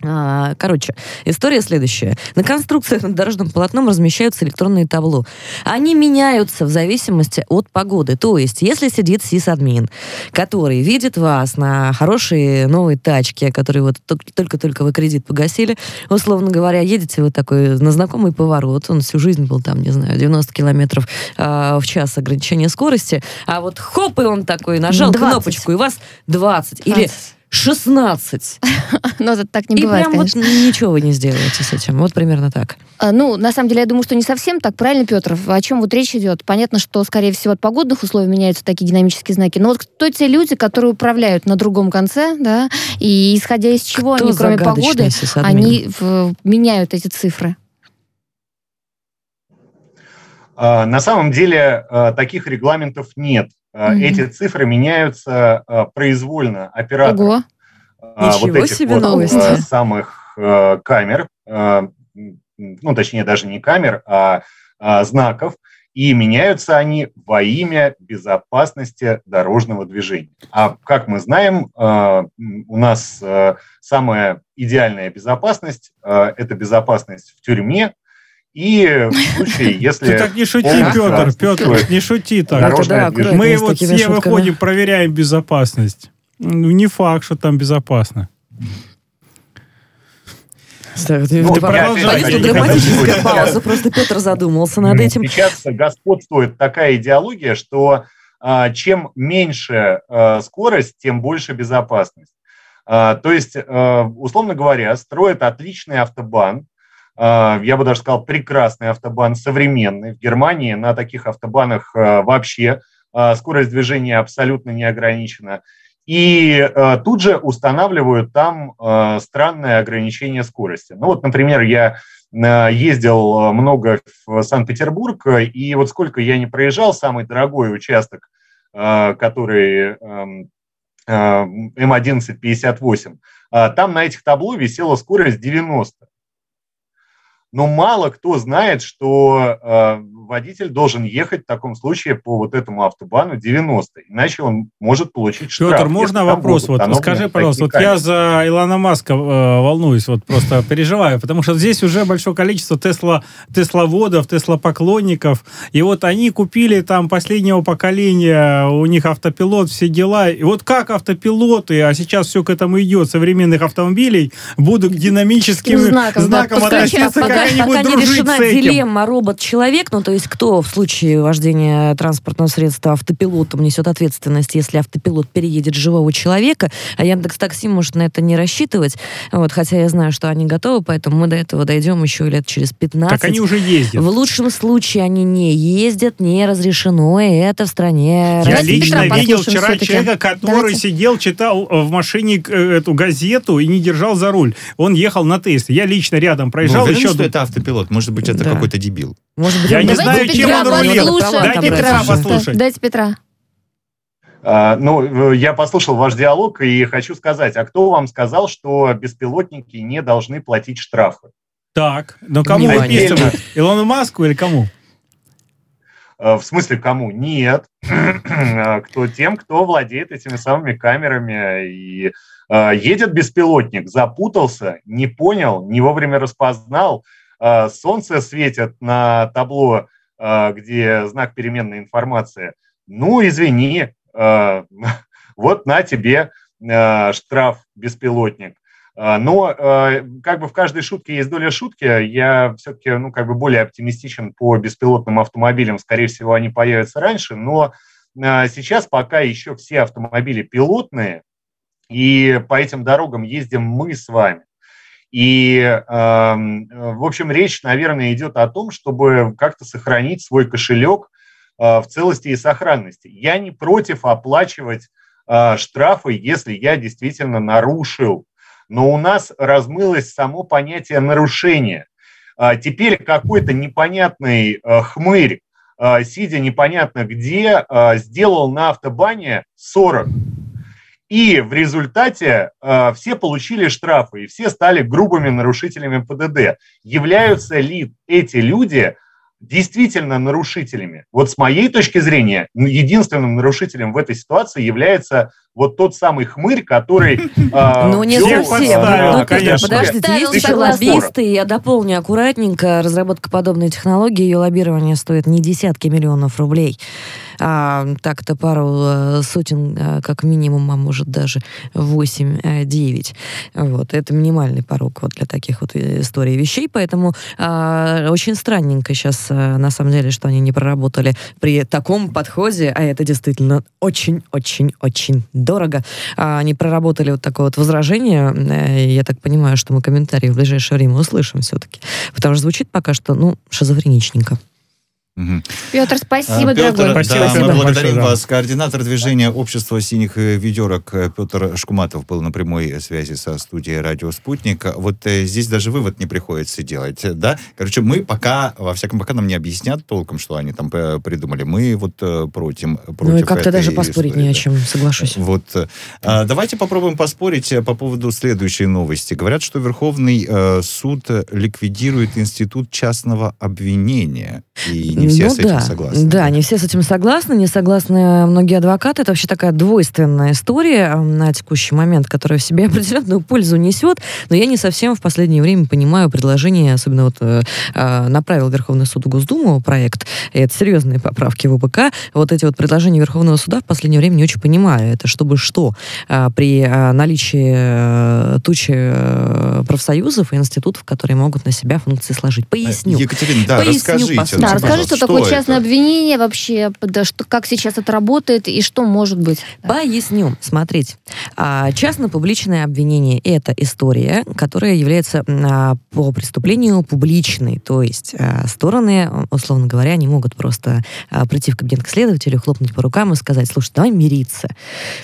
A: А, Короче, история следующая. На конструкциях над дорожным полотном размещаются электронные табло. Они меняются в зависимости от погоды. То есть, если сидит сисадмин, который видит вас на хорошей новой тачке, которую вот тол- только-только вы кредит погасили, условно говоря, едете вы такой на знакомый поворот, он всю жизнь был там, не знаю, 90 километров а, в час ограничения скорости, а вот хоп, и он такой нажал
C: 20.
A: кнопочку, и вас 20. Или
C: 20.
A: 16. (laughs)
C: Но это так не
A: И
C: бывает,
A: прям вот
C: конечно.
A: ничего вы не сделаете с этим. Вот примерно так.
C: А, Ну, на самом деле, я думаю, что не совсем так. Правильно, Петр? О чем вот речь идет? Понятно, что, скорее всего, от погодных условий меняются такие динамические знаки. Но вот кто те люди, которые управляют на другом конце, да, и исходя из чего
A: Кто
C: они, кроме погоды, они в- меняют эти цифры?
I: А, На самом деле а, таких регламентов нет.
C: Мгм.
I: Эти цифры меняются а, произвольно оператором.
C: Ого.
I: а,
A: Ничего
I: вот этих
A: себе
I: вот,
A: новости.
I: самых камер, ну, точнее, даже не камер, а, знаков, и меняются они во имя безопасности дорожного движения. А как мы знаем, у нас самая идеальная безопасность это безопасность в тюрьме, и в случае, (laughs) если...
B: Ты так не шути, Петр, Петр, не шути так. Мы вот все выходим, проверяем безопасность. Ну, не факт, что там безопасно.
A: Так, ты-
I: Ну,
A: ты
I: я
A: повесил
I: опять же, я не
A: драматическую
I: хочу
A: паузу,
I: сейчас-
A: просто Петр задумался над этим.
I: Сейчас господствует такая идеология, что а, чем меньше а, скорость, тем больше безопасность. А, то есть, условно говоря, строят отличный автобан, я бы даже сказал, прекрасный автобан, современный. В Германии на таких автобанах а, вообще а, скорость движения абсолютно не ограничена. И а, тут же устанавливают там а, странное ограничение скорости. Ну вот, например, я ездил много в Санкт-Петербург, и вот сколько я не проезжал, самый дорогой участок, который эм, э, М1158, э, там на этих табло висела скорость 90. Но мало кто знает, что э, водитель должен ехать в таком случае по вот этому автобану 90, иначе он может получить штраф.
B: Петр, можно вопрос? Вот скажи, пожалуйста, вот я за Илона Маска э, волнуюсь, вот просто переживаю, потому что здесь уже большое количество Тесла, Тесловодов, Тесла-поклонников, и вот они купили там последнего поколения, у них автопилот, все дела, и вот как автопилоты, а сейчас все к этому идет, современных автомобилей, будут к динамическим
C: Знаком, да,
B: знакам
C: подключаться,
B: относиться,
C: да.
B: как они будут дружить с этим.
A: дилемма робот-человек, ну то есть кто в случае вождения транспортного средства автопилотом несет ответственность, если автопилот переедет живого человека, а Яндекс Такси может на это не рассчитывать, вот, хотя я знаю, что они готовы, поэтому мы до этого дойдем еще лет через 15.
B: Так они уже ездят.
A: В лучшем случае они не ездят, не разрешено, и это в стране
B: Я
C: Давайте
B: лично
C: Петра
B: видел вчера человека, который
C: Давайте.
B: сидел, читал в машине э, эту газету и не держал за руль. Он ехал на Тесле. Я лично рядом
E: Вы
B: проезжал.
E: уверены,
B: еще
E: что это автопилот? Может быть, это
A: Да.
E: какой-то дебил?
A: Может быть,
B: Я не знаю, чем он рулил. Дайте
C: Петра,
B: послушать.
C: Дайте Петра.
I: А, Ну, э, я послушал ваш диалог и хочу сказать, а кто вам сказал, что беспилотники не должны платить штрафы?
B: Так, но кому выписывают? Илону Маску или кому?
I: Э, В смысле, кому? Нет. (clears throat) Кто тем, кто владеет этими самыми камерами и э, едет беспилотник, запутался, не понял, не вовремя распознал, э, солнце светит на табло, э, где знак переменной информации. Ну, извини, э, (laughs) вот на тебе э, штраф беспилотник. А, Но как бы в каждой шутке есть доля шутки. Я все-таки ну, как бы более оптимистичен по беспилотным автомобилям. Скорее всего, они появятся раньше. Но сейчас пока еще все автомобили пилотные, и по этим дорогам ездим мы с вами. И, эм, в общем, речь, наверное, идет о том, чтобы как-то сохранить свой кошелек э, в целости и сохранности. Я не против оплачивать э, штрафы, если я действительно нарушил но у нас размылось само понятие нарушения. А, Теперь какой-то непонятный э, хмырь, сидя непонятно где, сделал на автобане 40. И в результате э, все получили штрафы, и все стали грубыми нарушителями ПДД. Являются ли эти люди действительно нарушителями? Вот с моей точки зрения, единственным нарушителем в этой ситуации является вот тот самый хмырь, который... э, (laughs)
A: Ну, не совсем.
I: э,
A: Ну,
B: конечно.
A: подождите, есть еще лоббисты, я дополню аккуратненько. Разработка подобной технологии, ее лоббирование стоит не десятки миллионов рублей. а, так-то пару э, сотен, э, как минимум, а может даже 8-9. Вот, это минимальный порог вот для таких вот историй вещей, поэтому а, очень странненько сейчас, на самом деле, что они не проработали при таком подходе, а это действительно очень-очень-очень дорого. А, они проработали вот такое вот возражение, я так понимаю, что мы комментарии в ближайшее время услышим все-таки, потому что звучит пока что, ну, шизофреничненько.
C: Угу. Петр, спасибо, а, Петр,
E: дорогой.
C: Спасибо,
E: да, мы благодарим большое, вас. Координатор движения общества синих э, ведерок э, Петр Шкуматов был на прямой связи со студией «Радио Спутник». Вот э, здесь даже вывод не приходится делать, да? Короче, мы пока, во всяком пока нам не объяснят толком, что они там э, придумали. Мы вот э, против, против
A: Ну и как-то даже поспорить истории, не о чем, соглашусь.
E: Вот. Э, давайте попробуем поспорить по поводу следующей новости. Говорят, что Верховный э, суд ликвидирует институт частного обвинения. И не все ну, с этим
A: да.
E: согласны.
A: Да, не все с этим согласны, не согласны многие адвокаты. Это вообще такая двойственная история на текущий момент, которая в себе (laughs) определенную пользу несет, но я не совсем в последнее время понимаю предложение, особенно вот э, э направил Верховный суд в Госдуму проект, и это серьезные поправки в УПК, вот эти вот предложения Верховного суда в последнее время не очень понимаю. Это чтобы что? Э, при э, наличии э, тучи э, профсоюзов и институтов, которые могут на себя функции сложить. Поясню.
E: Екатерина, да,
A: Поясню,
E: расскажите.
C: Да, расскажи, что, что такое частное обвинение вообще, да, что, как сейчас это работает и что может быть?
A: Поясню. Смотрите. А, частно-публичное обвинение – это история, которая является а, по преступлению публичной. То есть а, стороны, условно говоря, не могут просто прийти в кабинет к следователю, хлопнуть по рукам и сказать, слушай, давай мириться.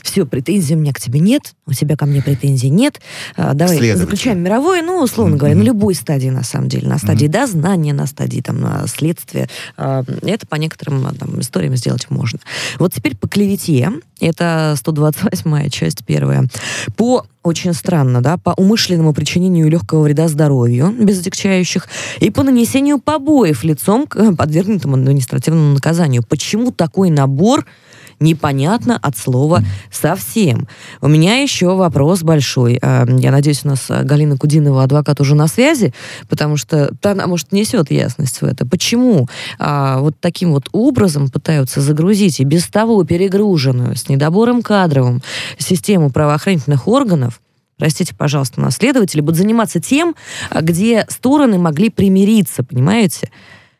A: Все, претензий у меня к тебе нет, у тебя ко мне претензий нет. Давай заключаем мировое, ну, условно говоря, на любой стадии, на самом деле. На стадии дознания, на стадии там, следствия. Это по некоторым там, историям сделать можно. Вот теперь по клевете, это 128 часть первая, по очень странно, да, по умышленному причинению легкого вреда здоровью, без отягчающих, и по нанесению побоев лицом к подвергнутому административному наказанию. Почему такой набор непонятно от слова совсем. У меня еще вопрос большой. А, я надеюсь, у нас а, Галина Кудинова, адвокат, уже на связи, потому что она, может, несет ясность в это. Почему а, вот таким вот образом пытаются загрузить и без того перегруженную с недобором кадровым систему правоохранительных органов, простите, пожалуйста, наследователи, будут заниматься тем, где стороны могли примириться, понимаете?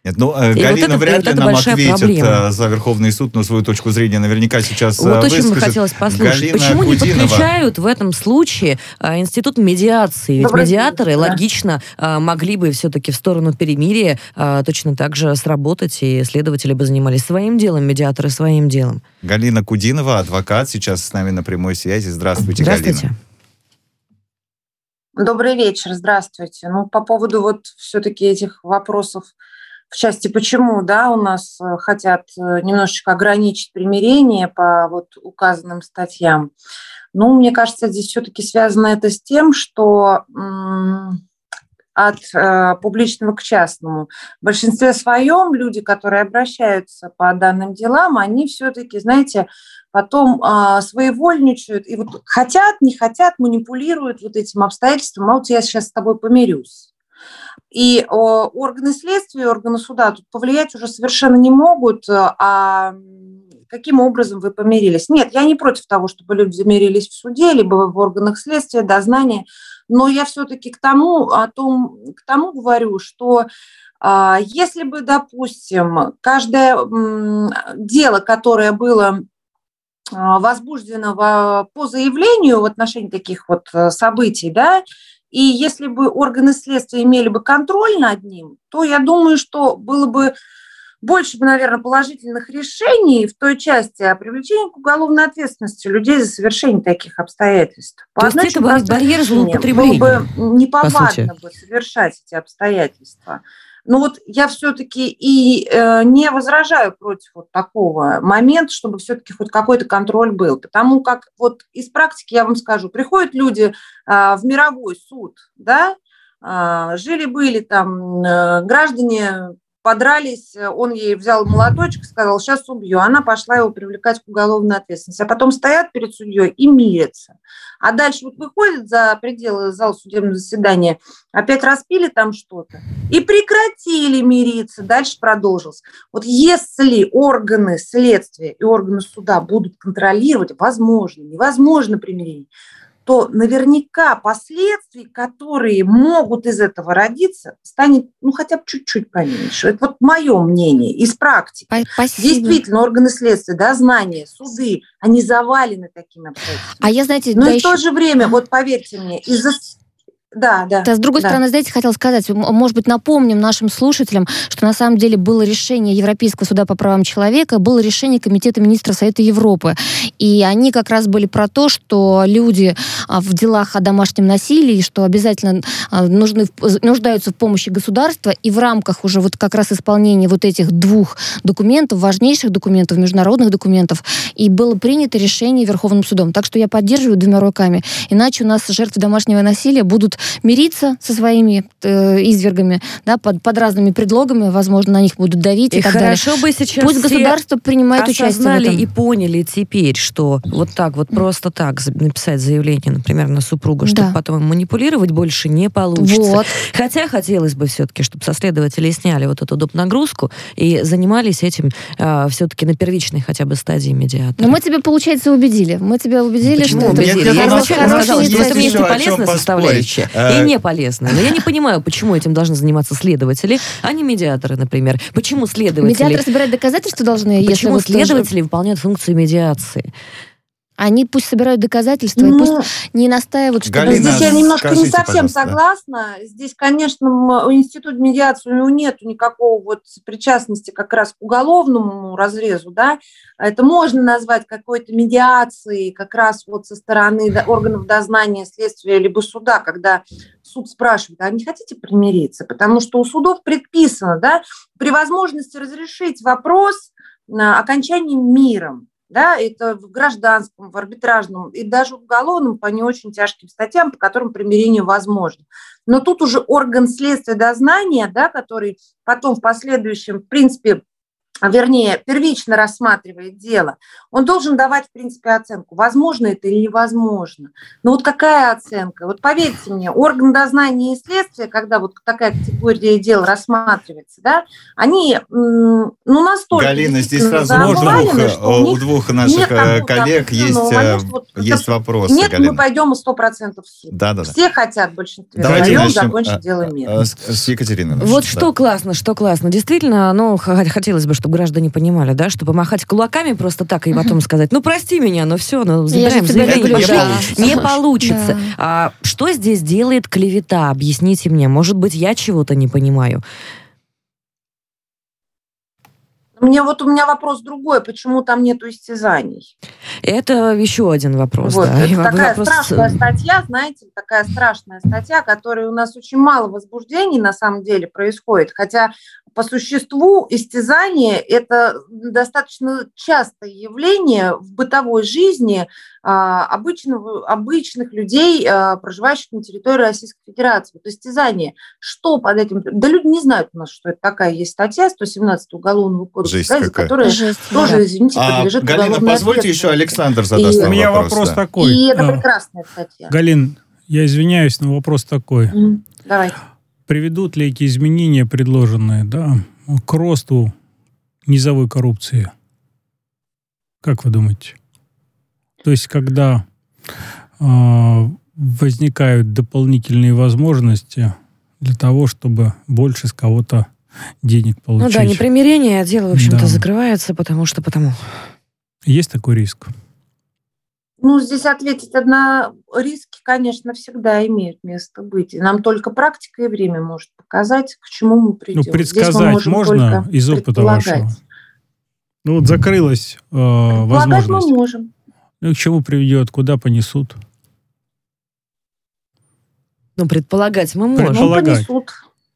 E: Нет, ну, э, и Галина вот это, вряд ли нам ответит проблема. Э, за Верховный суд, но свою точку зрения наверняка сейчас
A: Вот
E: выскажет.
A: очень бы хотелось послушать. Галина Почему Кудинова. не подключают в этом случае а, институт медиации? Ведь Добрый медиаторы день, да. логично а, могли бы все-таки в сторону перемирия а, точно так же сработать, и следователи бы занимались своим делом, медиаторы своим делом.
E: Галина Кудинова, адвокат, сейчас с нами на прямой связи. Здравствуйте, Здравствуйте. Галина.
J: Добрый вечер, здравствуйте. Ну, по поводу вот все-таки этих вопросов в части почему, да, у нас э, хотят э, немножечко ограничить примирение по вот указанным статьям. Ну, мне кажется, здесь все-таки связано это с тем, что от э, публичного к частному. В большинстве своем люди, которые обращаются по данным делам, они все-таки, знаете, потом э, своевольничают и вот хотят, не хотят, манипулируют вот этим обстоятельством. А вот я сейчас с тобой помирюсь. И органы следствия, органы суда тут повлиять уже совершенно не могут, э, а каким образом вы помирились. Нет, я не против того, чтобы люди замирились в суде, либо в органах следствия, дознания, но я все-таки к тому, о том, к тому говорю, что а, если бы, допустим, каждое дело, которое было а, возбуждено по заявлению в отношении таких вот э, событий, да, и если бы органы следствия имели бы контроль над ним, то я думаю, что было бы больше бы, наверное, положительных решений в той части о привлечении к уголовной ответственности людей за совершение таких обстоятельств.
A: По То есть это барьер злоупотребления?
J: Было бы неповадно бы совершать эти обстоятельства. Но вот я все-таки и э, не возражаю против вот такого момента, чтобы все-таки хоть какой-то контроль был. Потому как вот из практики я вам скажу, приходят люди э, в мировой суд, да, э, жили-были там э, граждане подрались, он ей взял молоточек, сказал, сейчас убью. Она пошла его привлекать к уголовной ответственности. А потом стоят перед судьей и мирятся. А дальше вот выходят за пределы зала судебного заседания, опять распили там что-то и прекратили мириться. Дальше продолжилось. Вот если органы следствия и органы суда будут контролировать, возможно, невозможно примирение, то наверняка последствий, которые могут из этого родиться, станет ну хотя бы чуть-чуть поменьше. Это вот мое мнение из практики.
C: Спасибо.
J: Действительно, органы следствия, дознания, суды, они завалены такими обстоятельствами.
C: А я, знаете,
J: Но
C: да
J: и в
C: еще-
J: то же время, вот поверьте мне, из-за... Да, да.
C: Да, с другой
J: да.
C: стороны, знаете, хотела сказать, может быть, напомним нашим слушателям, что на самом деле было решение Европейского суда по правам человека, было решение Комитета министров Совета Европы. И они как раз были про то, что люди а, в делах о домашнем насилии, что обязательно а, нужны, нуждаются в помощи государства, и в рамках уже вот как раз исполнения вот этих двух документов, важнейших документов, международных документов, и было принято решение Верховным судом. Так что я поддерживаю двумя руками. Иначе у нас жертвы домашнего насилия будут мириться со своими э, извергами, да, под, под разными предлогами, возможно, на них будут давить и,
A: И
C: так далее.
A: хорошо бы сейчас
C: Пусть
A: все
C: государство принимает участие в этом.
A: и поняли теперь, что вот так вот просто так написать заявление, например, на супруга, чтобы
C: Да.
A: потом манипулировать больше не получится.
C: Вот.
A: Хотя хотелось бы все-таки, чтобы со следователей сняли вот эту доп. нагрузку и занимались этим все-таки на первичной хотя бы стадии медиатора.
C: Но мы тебя, получается, убедили. Мы тебя убедили,
A: Почему
C: что
A: убедили?
E: Нет,
A: Я
E: нас
A: изначально
E: хорошая
A: сказала, что в этом
E: есть
A: есть
E: еще
A: и
E: Э,
A: и не полезная. Но я не понимаю, почему этим должны заниматься следователи, а не медиаторы, например. Почему следователи...
C: Медиаторы собирать доказательства должны, если
A: Почему следователи выполняют функцию медиации?
C: Они пусть собирают доказательства, и
J: Ну,
C: пусть не настаивают, чтобы...
E: Галина,
J: Здесь я немножко не
E: скажите,
J: совсем
E: пожалуйста.
J: согласна. Здесь, конечно, у института медиации у него нет никакого вот причастности как раз к уголовному разрезу, да. Это можно назвать какой-то медиацией как раз вот со стороны органов дознания, следствия либо суда, когда суд спрашивает, а не хотите примириться? Потому что у судов предписано, да, при возможности разрешить вопрос на окончанием миром. Да, это в гражданском, в арбитражном и даже уголовном по не очень тяжким статьям, по которым примирение возможно. Но тут уже орган следствия дознания, да, который потом в последующем, в принципе, вернее, первично рассматривает дело, он должен давать, в принципе, оценку, возможно это или невозможно. Но вот какая оценка? Вот поверьте мне, орган дознания и следствия, когда вот такая категория дел рассматривается, да, они ну, настолько
E: Галина, здесь сразу у двух,
J: у
E: э, двух наших
J: нет
E: э, коллег
J: определенного
E: есть, э,
J: момента, вот
E: есть
J: это-
E: вопросы,
J: Нет, мы
E: Галина.
J: пойдем сто процентов в суд.
E: Да, да, да.
J: Все хотят в большинстве
E: Давайте
J: своем
E: начнем
J: закончить
E: э,
J: дело
E: э,
J: миром.
E: с, с Екатериной.
A: Вот что классно, что классно. Действительно, ну, хотелось бы, чтобы граждане понимали, да, что помахать кулаками просто так и потом сказать, ну, прости меня, ну все, ну, забираем
C: тебя
A: заявление,
E: люблю,
A: пошли».
E: да.
A: Не получится.
C: Да.
A: А что здесь делает клевета? Объясните мне. Может быть, я чего-то не понимаю.
J: Мне вот у меня вопрос другой, почему там нету истязаний?
A: Это еще один вопрос.
J: Вот,
A: да.
J: Это такая
A: вопрос-
J: страшная статья, знаете, такая страшная статья, которой у нас очень мало возбуждений на самом деле происходит, хотя по существу истязание – это достаточно частое явление в бытовой жизни а, обычного, обычных людей, а, проживающих на территории Российской Федерации. Вот истязание, что под этим? Да люди не знают у нас, что это такая есть статья 117 Уголовного кодекса,
E: Жесть
J: да, за
E: какая.
J: которая
C: Жесть,
J: тоже,
C: да.
J: извините,
E: А,
J: подлежит
E: Галина, позвольте еще. Александр задаст
J: И-
B: У меня
E: вопрос.
B: вопрос
E: да.
B: такой.
J: И это
B: А,
J: прекрасная статья.
B: Галин, я извиняюсь, но вопрос такой.
J: Мгм. Давайте.
B: Приведут ли эти изменения, предложенные, да, к росту низовой коррупции? Как вы думаете? То есть, когда а, возникают дополнительные возможности для того, чтобы больше с кого-то денег
A: Ну
B: получить.
A: да, непримирение, а дело, в общем-то,
B: Да.
A: закрывается, потому что потому.
B: Есть такой риск?
J: Ну, здесь ответить одна. Риски, конечно, всегда имеют место быть. И нам только практика и время может показать, к чему мы придем.
B: Ну,
J: Здесь мы
B: предсказать
J: можем
B: можно из опыта вашего? Ну вот закрылась э,
J: Предполагать мы
B: возможность.
J: можем.
B: Ну, к чему приведет, куда понесут?
A: Ну, предполагать мы можем.
J: Ну,
B: Предполагать.
J: понесут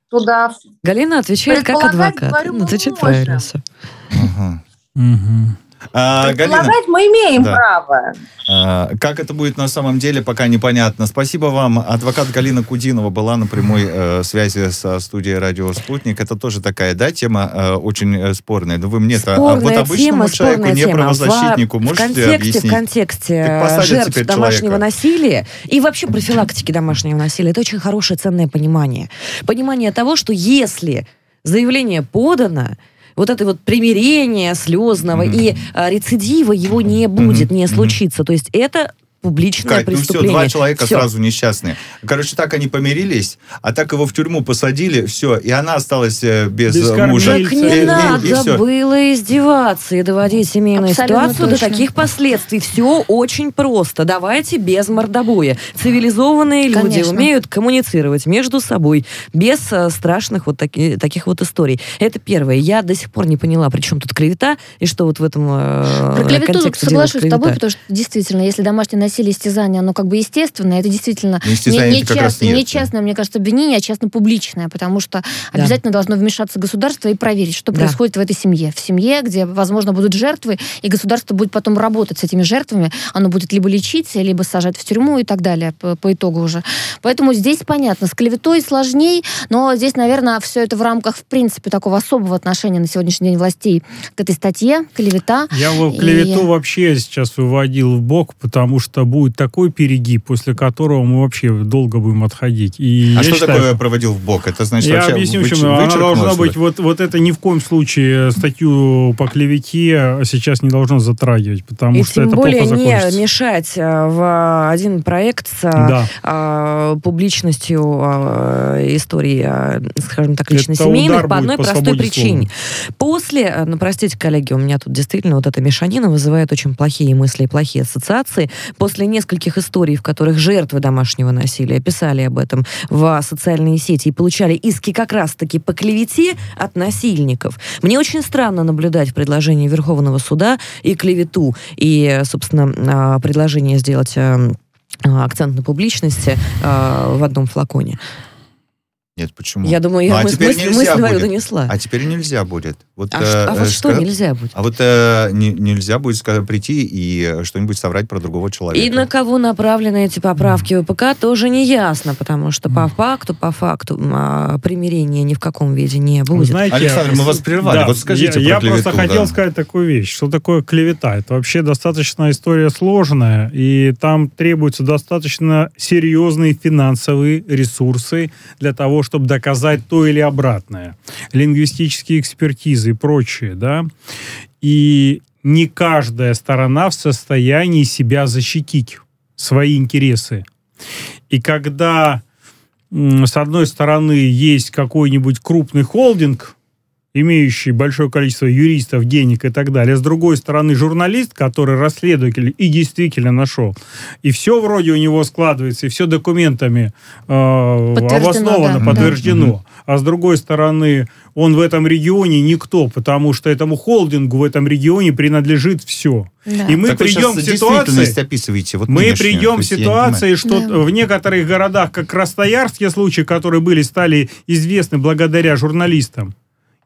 J: туда.
A: Галина отвечает как адвокат.
J: говорю,
A: Ну, правильно все.
E: Ага.
B: Мгм.
E: А,
J: Предполагать
E: Галина,
J: мы имеем
E: Да.
J: право.
E: а, как это будет на самом деле, пока непонятно. Спасибо вам. Адвокат Галина Кудинова была на прямой э, связи со студией «Радио Спутник». Это тоже такая, да, тема э, очень э, спорная. Но вы мне-то, а вот обычному
A: тема,
E: человеку, не
A: тема.
E: правозащитнику,
A: в,
E: можете
A: в контексте,
E: объяснить?
A: В контексте
E: посадят
A: жертв домашнего
E: человека.
A: насилия и вообще профилактики домашнего насилия, это очень хорошее, ценное понимание. Понимание того, что если заявление подано, вот это вот примирение слезного
E: Мгм.
A: и а, рецидива его не будет, не случится. То есть это публичное
E: Кать, ну все,
A: преступление.
E: два человека
A: Всё.
E: сразу несчастные. Короче, так они помирились, а так его в тюрьму посадили, все, и она осталась э, без,
B: Без
E: э, мужа.
A: Так не
E: И- и- и
A: надо
E: всё.
A: было издеваться и доводить семейную
C: Абсолютно
A: ситуацию
C: точно.
A: до таких последствий. Все очень просто. Давайте без мордобоя. Цивилизованные люди
C: Конечно.
A: умеют коммуницировать между собой без э, страшных вот таки- таких вот историй. Это первое. Я до сих пор не поняла, при чем тут клевета и что вот в этом э,
C: Про клевету соглашусь с тобой, потому что действительно, если домашнее насилие, истязание, оно как бы естественно, это действительно
E: Ну, истязание
C: не, не,
E: нет,
C: не
E: да.
C: частное, мне кажется, обвинение, а частно-публичное, потому что
A: Да.
C: обязательно должно вмешаться государство и проверить, что
A: Да.
C: происходит в этой семье. В семье, где, возможно, будут жертвы, и государство будет потом работать с этими жертвами, оно будет либо лечить, либо сажать в тюрьму и так далее по, по итогу уже. Поэтому здесь понятно, с клеветой сложней, но здесь, наверное, все это в рамках, в принципе, такого особого отношения на сегодняшний день властей к этой статье, клевета.
B: Я вот
C: И-
B: клевету вообще сейчас выводил в бок, потому что будет такой перегиб, после которого мы вообще долго будем отходить. И
E: А
B: я
E: что
B: считаю,
E: такое проводил в бок? Это значит
B: я
E: вообще
B: объясню,
E: выч-
B: почему. Она должна
E: вот
B: быть, вот, вот это ни в коем случае статью по клевете сейчас не должно затрагивать, потому
A: И
B: что
A: тем
B: это
A: более
B: плохо
A: не мешать э, в один проект с а,
B: Да.
A: а, публичностью а, истории, а, скажем так,
B: Это
A: лично-семейных
B: удар
A: по одной
B: по
A: простой причине. После, э, ну, простите, коллеги, у меня тут действительно вот эта мешанина вызывает очень плохие мысли и плохие ассоциации. После нескольких историй, в которых жертвы домашнего насилия писали об этом в социальные сети и получали иски как раз-таки по клевете от насильников, мне очень странно наблюдать в предложении Верховного суда и клевету, и, собственно, а, предложение сделать а, акцент на публичности а, в одном флаконе.
E: Нет, почему?
A: Я думаю,
E: Ну,
A: я
E: а
A: мысль,
E: теперь
A: мысль,
E: нельзя
A: мысль твою
E: будет.
A: донесла.
E: А теперь нельзя будет. Вот,
A: А,
E: э,
A: а вот
E: э,
A: что нельзя будет?
E: А вот э, не- нельзя будет ска- прийти и что-нибудь соврать про другого человека.
A: И на кого направлены эти поправки ВПК, тоже не ясно, потому что по факту, по факту а, примирения ни в каком виде не
B: Вы
A: будет.
B: знаете,
E: Александр, мы вас прервали.
B: Да,
E: Вот скажите
B: я,
E: про
B: я просто
E: клевету,
B: хотел
E: да.
B: сказать такую вещь, что такое клевета. Это вообще достаточно история сложная, и там требуются достаточно серьезные финансовые ресурсы для того, чтобы доказать то или обратное. Лингвистические экспертизы и прочее, да. И не каждая сторона в состоянии себя защитить, свои интересы. И когда с одной стороны есть какой-нибудь крупный холдинг, имеющий большое количество юристов, денег и так далее. С другой стороны, журналист, который расследователь и действительно нашел. И все вроде у него складывается, и все документами э,
C: Подтверждено,
B: обосновано,
C: да.
B: подтверждено. А с другой стороны, он в этом регионе никто, потому что этому холдингу в этом регионе принадлежит все.
C: Да.
B: И мы
E: Так вы
B: придем к ситуации...
E: описываете. Вот
B: Мы придем к ситуации, что
C: Да.
B: в некоторых городах, как Красноярске, случаи, которые были, стали известны благодаря журналистам,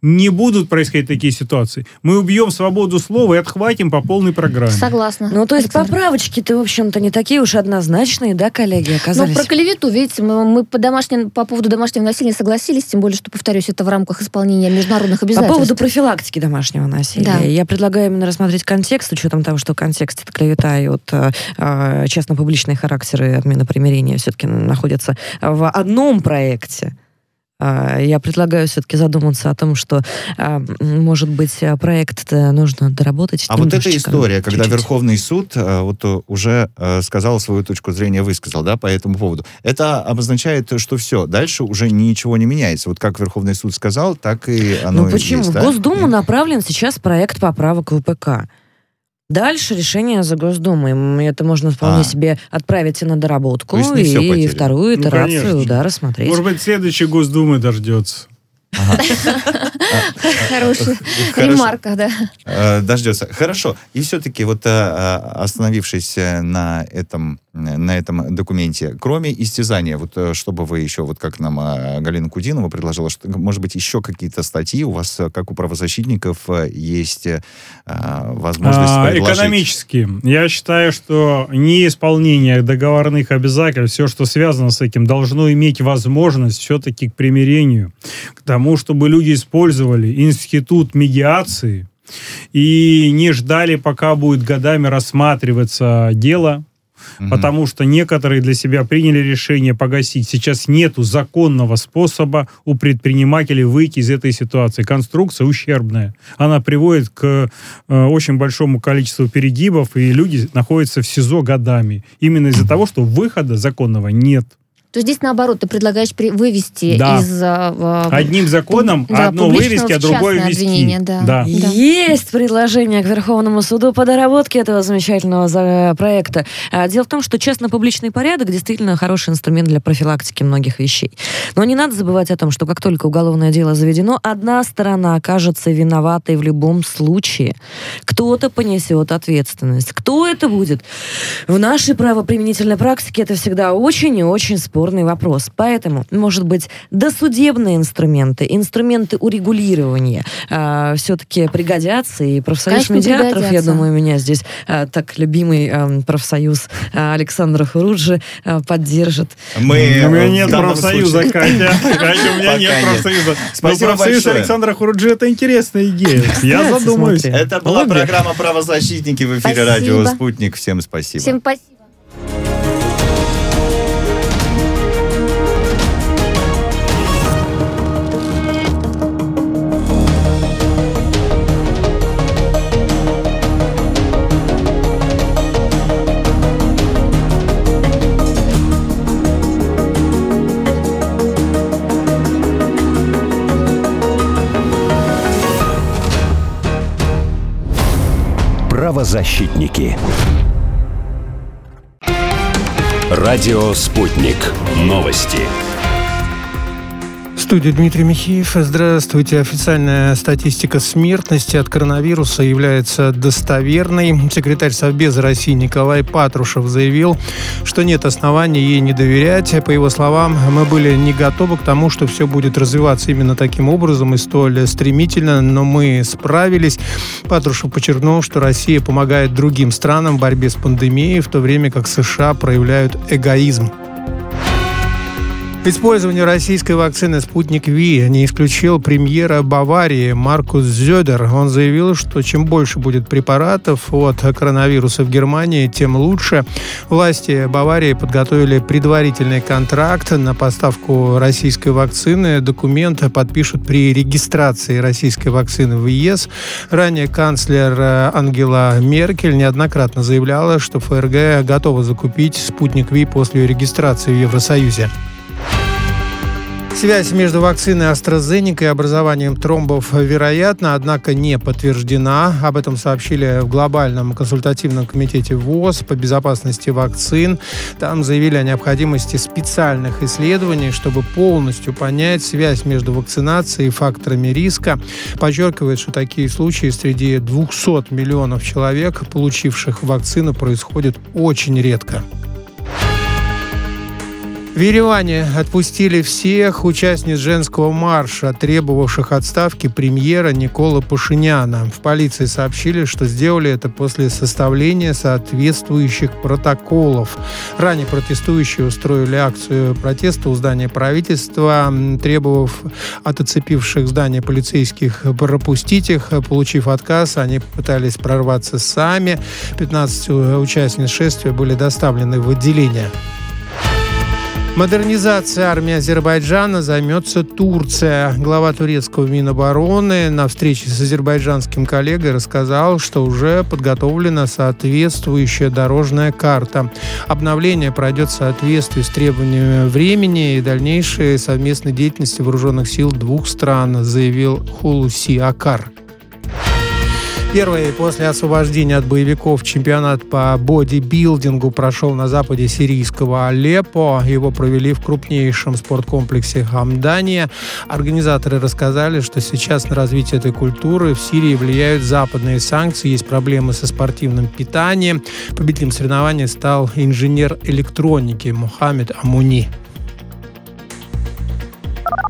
B: не будут происходить такие ситуации. Мы убьем свободу слова и отхватим по полной программе.
C: Согласна.
A: Ну, то есть
C: Александр.
A: поправочки-то, в общем-то, не такие уж однозначные, да, коллеги,
C: Ну,
A: оказались?
C: про клевету, видите, мы, мы по, домашним, по поводу домашнего насилия согласились, тем более, что, повторюсь, это в рамках исполнения международных
A: По
C: обязательств.
A: поводу профилактики домашнего насилия.
C: Да.
A: Я предлагаю именно рассмотреть контекст, с учетом того, что контекст это клевета и вот э, э, частно-публичные характеры отмены примирения все-таки находятся в одном проекте. А, Я предлагаю все-таки задуматься о том, что, а, может быть, а, проект нужно доработать.
E: А вот эта история, когда
A: чуть-чуть.
E: Верховный суд вот э, уже э, сказал свою точку зрения, высказал, да, по этому поводу, это обозначает, что все, дальше уже ничего не меняется. Вот как Верховный суд сказал, так и оно
A: Ну
E: и
A: почему?
E: есть,
A: В
E: да?
A: Госдуму направлен сейчас проект поправок в ВПК. Дальше решение за Госдумой. Это можно вполне
E: А.
A: себе отправить и на доработку, и
E: потеряно.
A: вторую
B: Ну,
A: итерацию,
B: конечно.
A: да, рассмотреть.
B: Может быть, следующий Госдумы дождется. (laughs)
C: Хорошая ремарка, да.
E: Э, Дождется. Хорошо. И все-таки вот э, э, остановившись на этом на этом документе. Кроме истязания, вот э, чтобы вы еще, вот как нам а, Галина Кудинова предложила, что, может быть, еще какие-то статьи у вас, э, как у правозащитников, э, есть а, возможность а,
B: предложить? Экономически. Я считаю, что неисполнение договорных обязательств, все, что связано с этим, должно иметь возможность все-таки к примирению, к тому, чтобы люди использовали институт медиации, и не ждали, пока будет годами рассматриваться дело, угу. потому что некоторые для себя приняли решение погасить. Сейчас нету законного способа у предпринимателей выйти из этой ситуации. Конструкция ущербная. Она приводит к э, очень большому количеству перегибов, и люди находятся в СИЗО годами. Именно из-за того, что выхода законного нет.
C: То здесь, наоборот, ты предлагаешь при, вывести
B: да.
C: из...
B: Э, Одним законом да, одно вывести, а другое ввести.
A: Да. Да. Есть предложение к Верховному суду по доработке этого замечательного за проекта. А, дело в том, что честно-публичный порядок действительно хороший инструмент для профилактики многих вещей. Но не надо забывать о том, что как только уголовное дело заведено, одна сторона окажется виноватой в любом случае. Кто-то понесет ответственность. Кто это будет? В нашей правоприменительной практике это всегда очень и очень спорно спорный вопрос. Поэтому, может быть, досудебные инструменты, инструменты урегулирования э, а, все-таки пригодятся. И профсоюз Конечно, медиаторов, пригодятся. я думаю, меня здесь э, так любимый э, профсоюз э, Александра Хуруджи э, поддержит.
B: Мы, у меня нет профсоюза, Катя. (laughs) Катя, у меня нет профсоюза. Спасибо профсоюз Александра Хуруджи это интересная идея. (laughs) Я задумаюсь.
E: Это была программа «Правозащитники» в эфире радио «Спутник». Всем спасибо.
C: Всем спасибо.
D: Правозащитники. Радио «Спутник». Новости
H: студии Дмитрий Михеев. Здравствуйте. Официальная статистика смертности от коронавируса является достоверной. Секретарь Совбеза России Николай Патрушев заявил, что нет оснований ей не доверять. По его словам, мы были не готовы к тому, что все будет развиваться именно таким образом и столь стремительно, но мы справились. Патрушев подчеркнул, что Россия помогает другим странам в борьбе с пандемией, в то время как США проявляют эгоизм. Использование российской вакцины «Спутник Ви» не исключил премьера Баварии Маркус Зёдер. Он заявил, что чем больше будет препаратов от коронавируса в Германии, тем лучше. Власти Баварии подготовили предварительный контракт на поставку российской вакцины. Документ подпишут при регистрации российской вакцины в ЕС. Ранее канцлер Ангела Меркель неоднократно заявляла, что ФРГ готова закупить «Спутник Ви» после регистрации в Евросоюзе. Связь между вакциной AstraZeneca и образованием тромбов вероятна, однако не подтверждена. Об этом сообщили в Глобальном консультативном комитете ВОЗ по безопасности вакцин. Там заявили о необходимости специальных исследований, чтобы полностью понять связь между вакцинацией и факторами риска. Подчеркивает, что такие случаи среди 200 миллионов человек, получивших вакцину, происходят очень редко. В Ереване отпустили всех участниц женского марша, требовавших отставки премьера Никола Пашиняна. В полиции сообщили, что сделали это после составления соответствующих протоколов. Ранее протестующие устроили акцию протеста у здания правительства, требовав от оцепивших здание полицейских пропустить их. Получив отказ, они пытались прорваться сами. 15 участниц шествия были доставлены в отделение. Модернизацией армии Азербайджана займется Турция. Глава турецкого Минобороны на встрече с азербайджанским коллегой рассказал, что уже подготовлена соответствующая дорожная карта. Обновление пройдет в соответствии с требованиями времени и дальнейшей совместной деятельности вооруженных сил двух стран, заявил Хулуси Акар. Первый после освобождения от боевиков чемпионат по бодибилдингу прошел на западе сирийского Алеппо. Его провели в крупнейшем спорткомплексе Хамдания. Организаторы рассказали, что сейчас на развитие этой культуры в Сирии влияют западные санкции, есть проблемы со спортивным питанием. Победителем соревнований стал инженер электроники Мухаммед Амуни.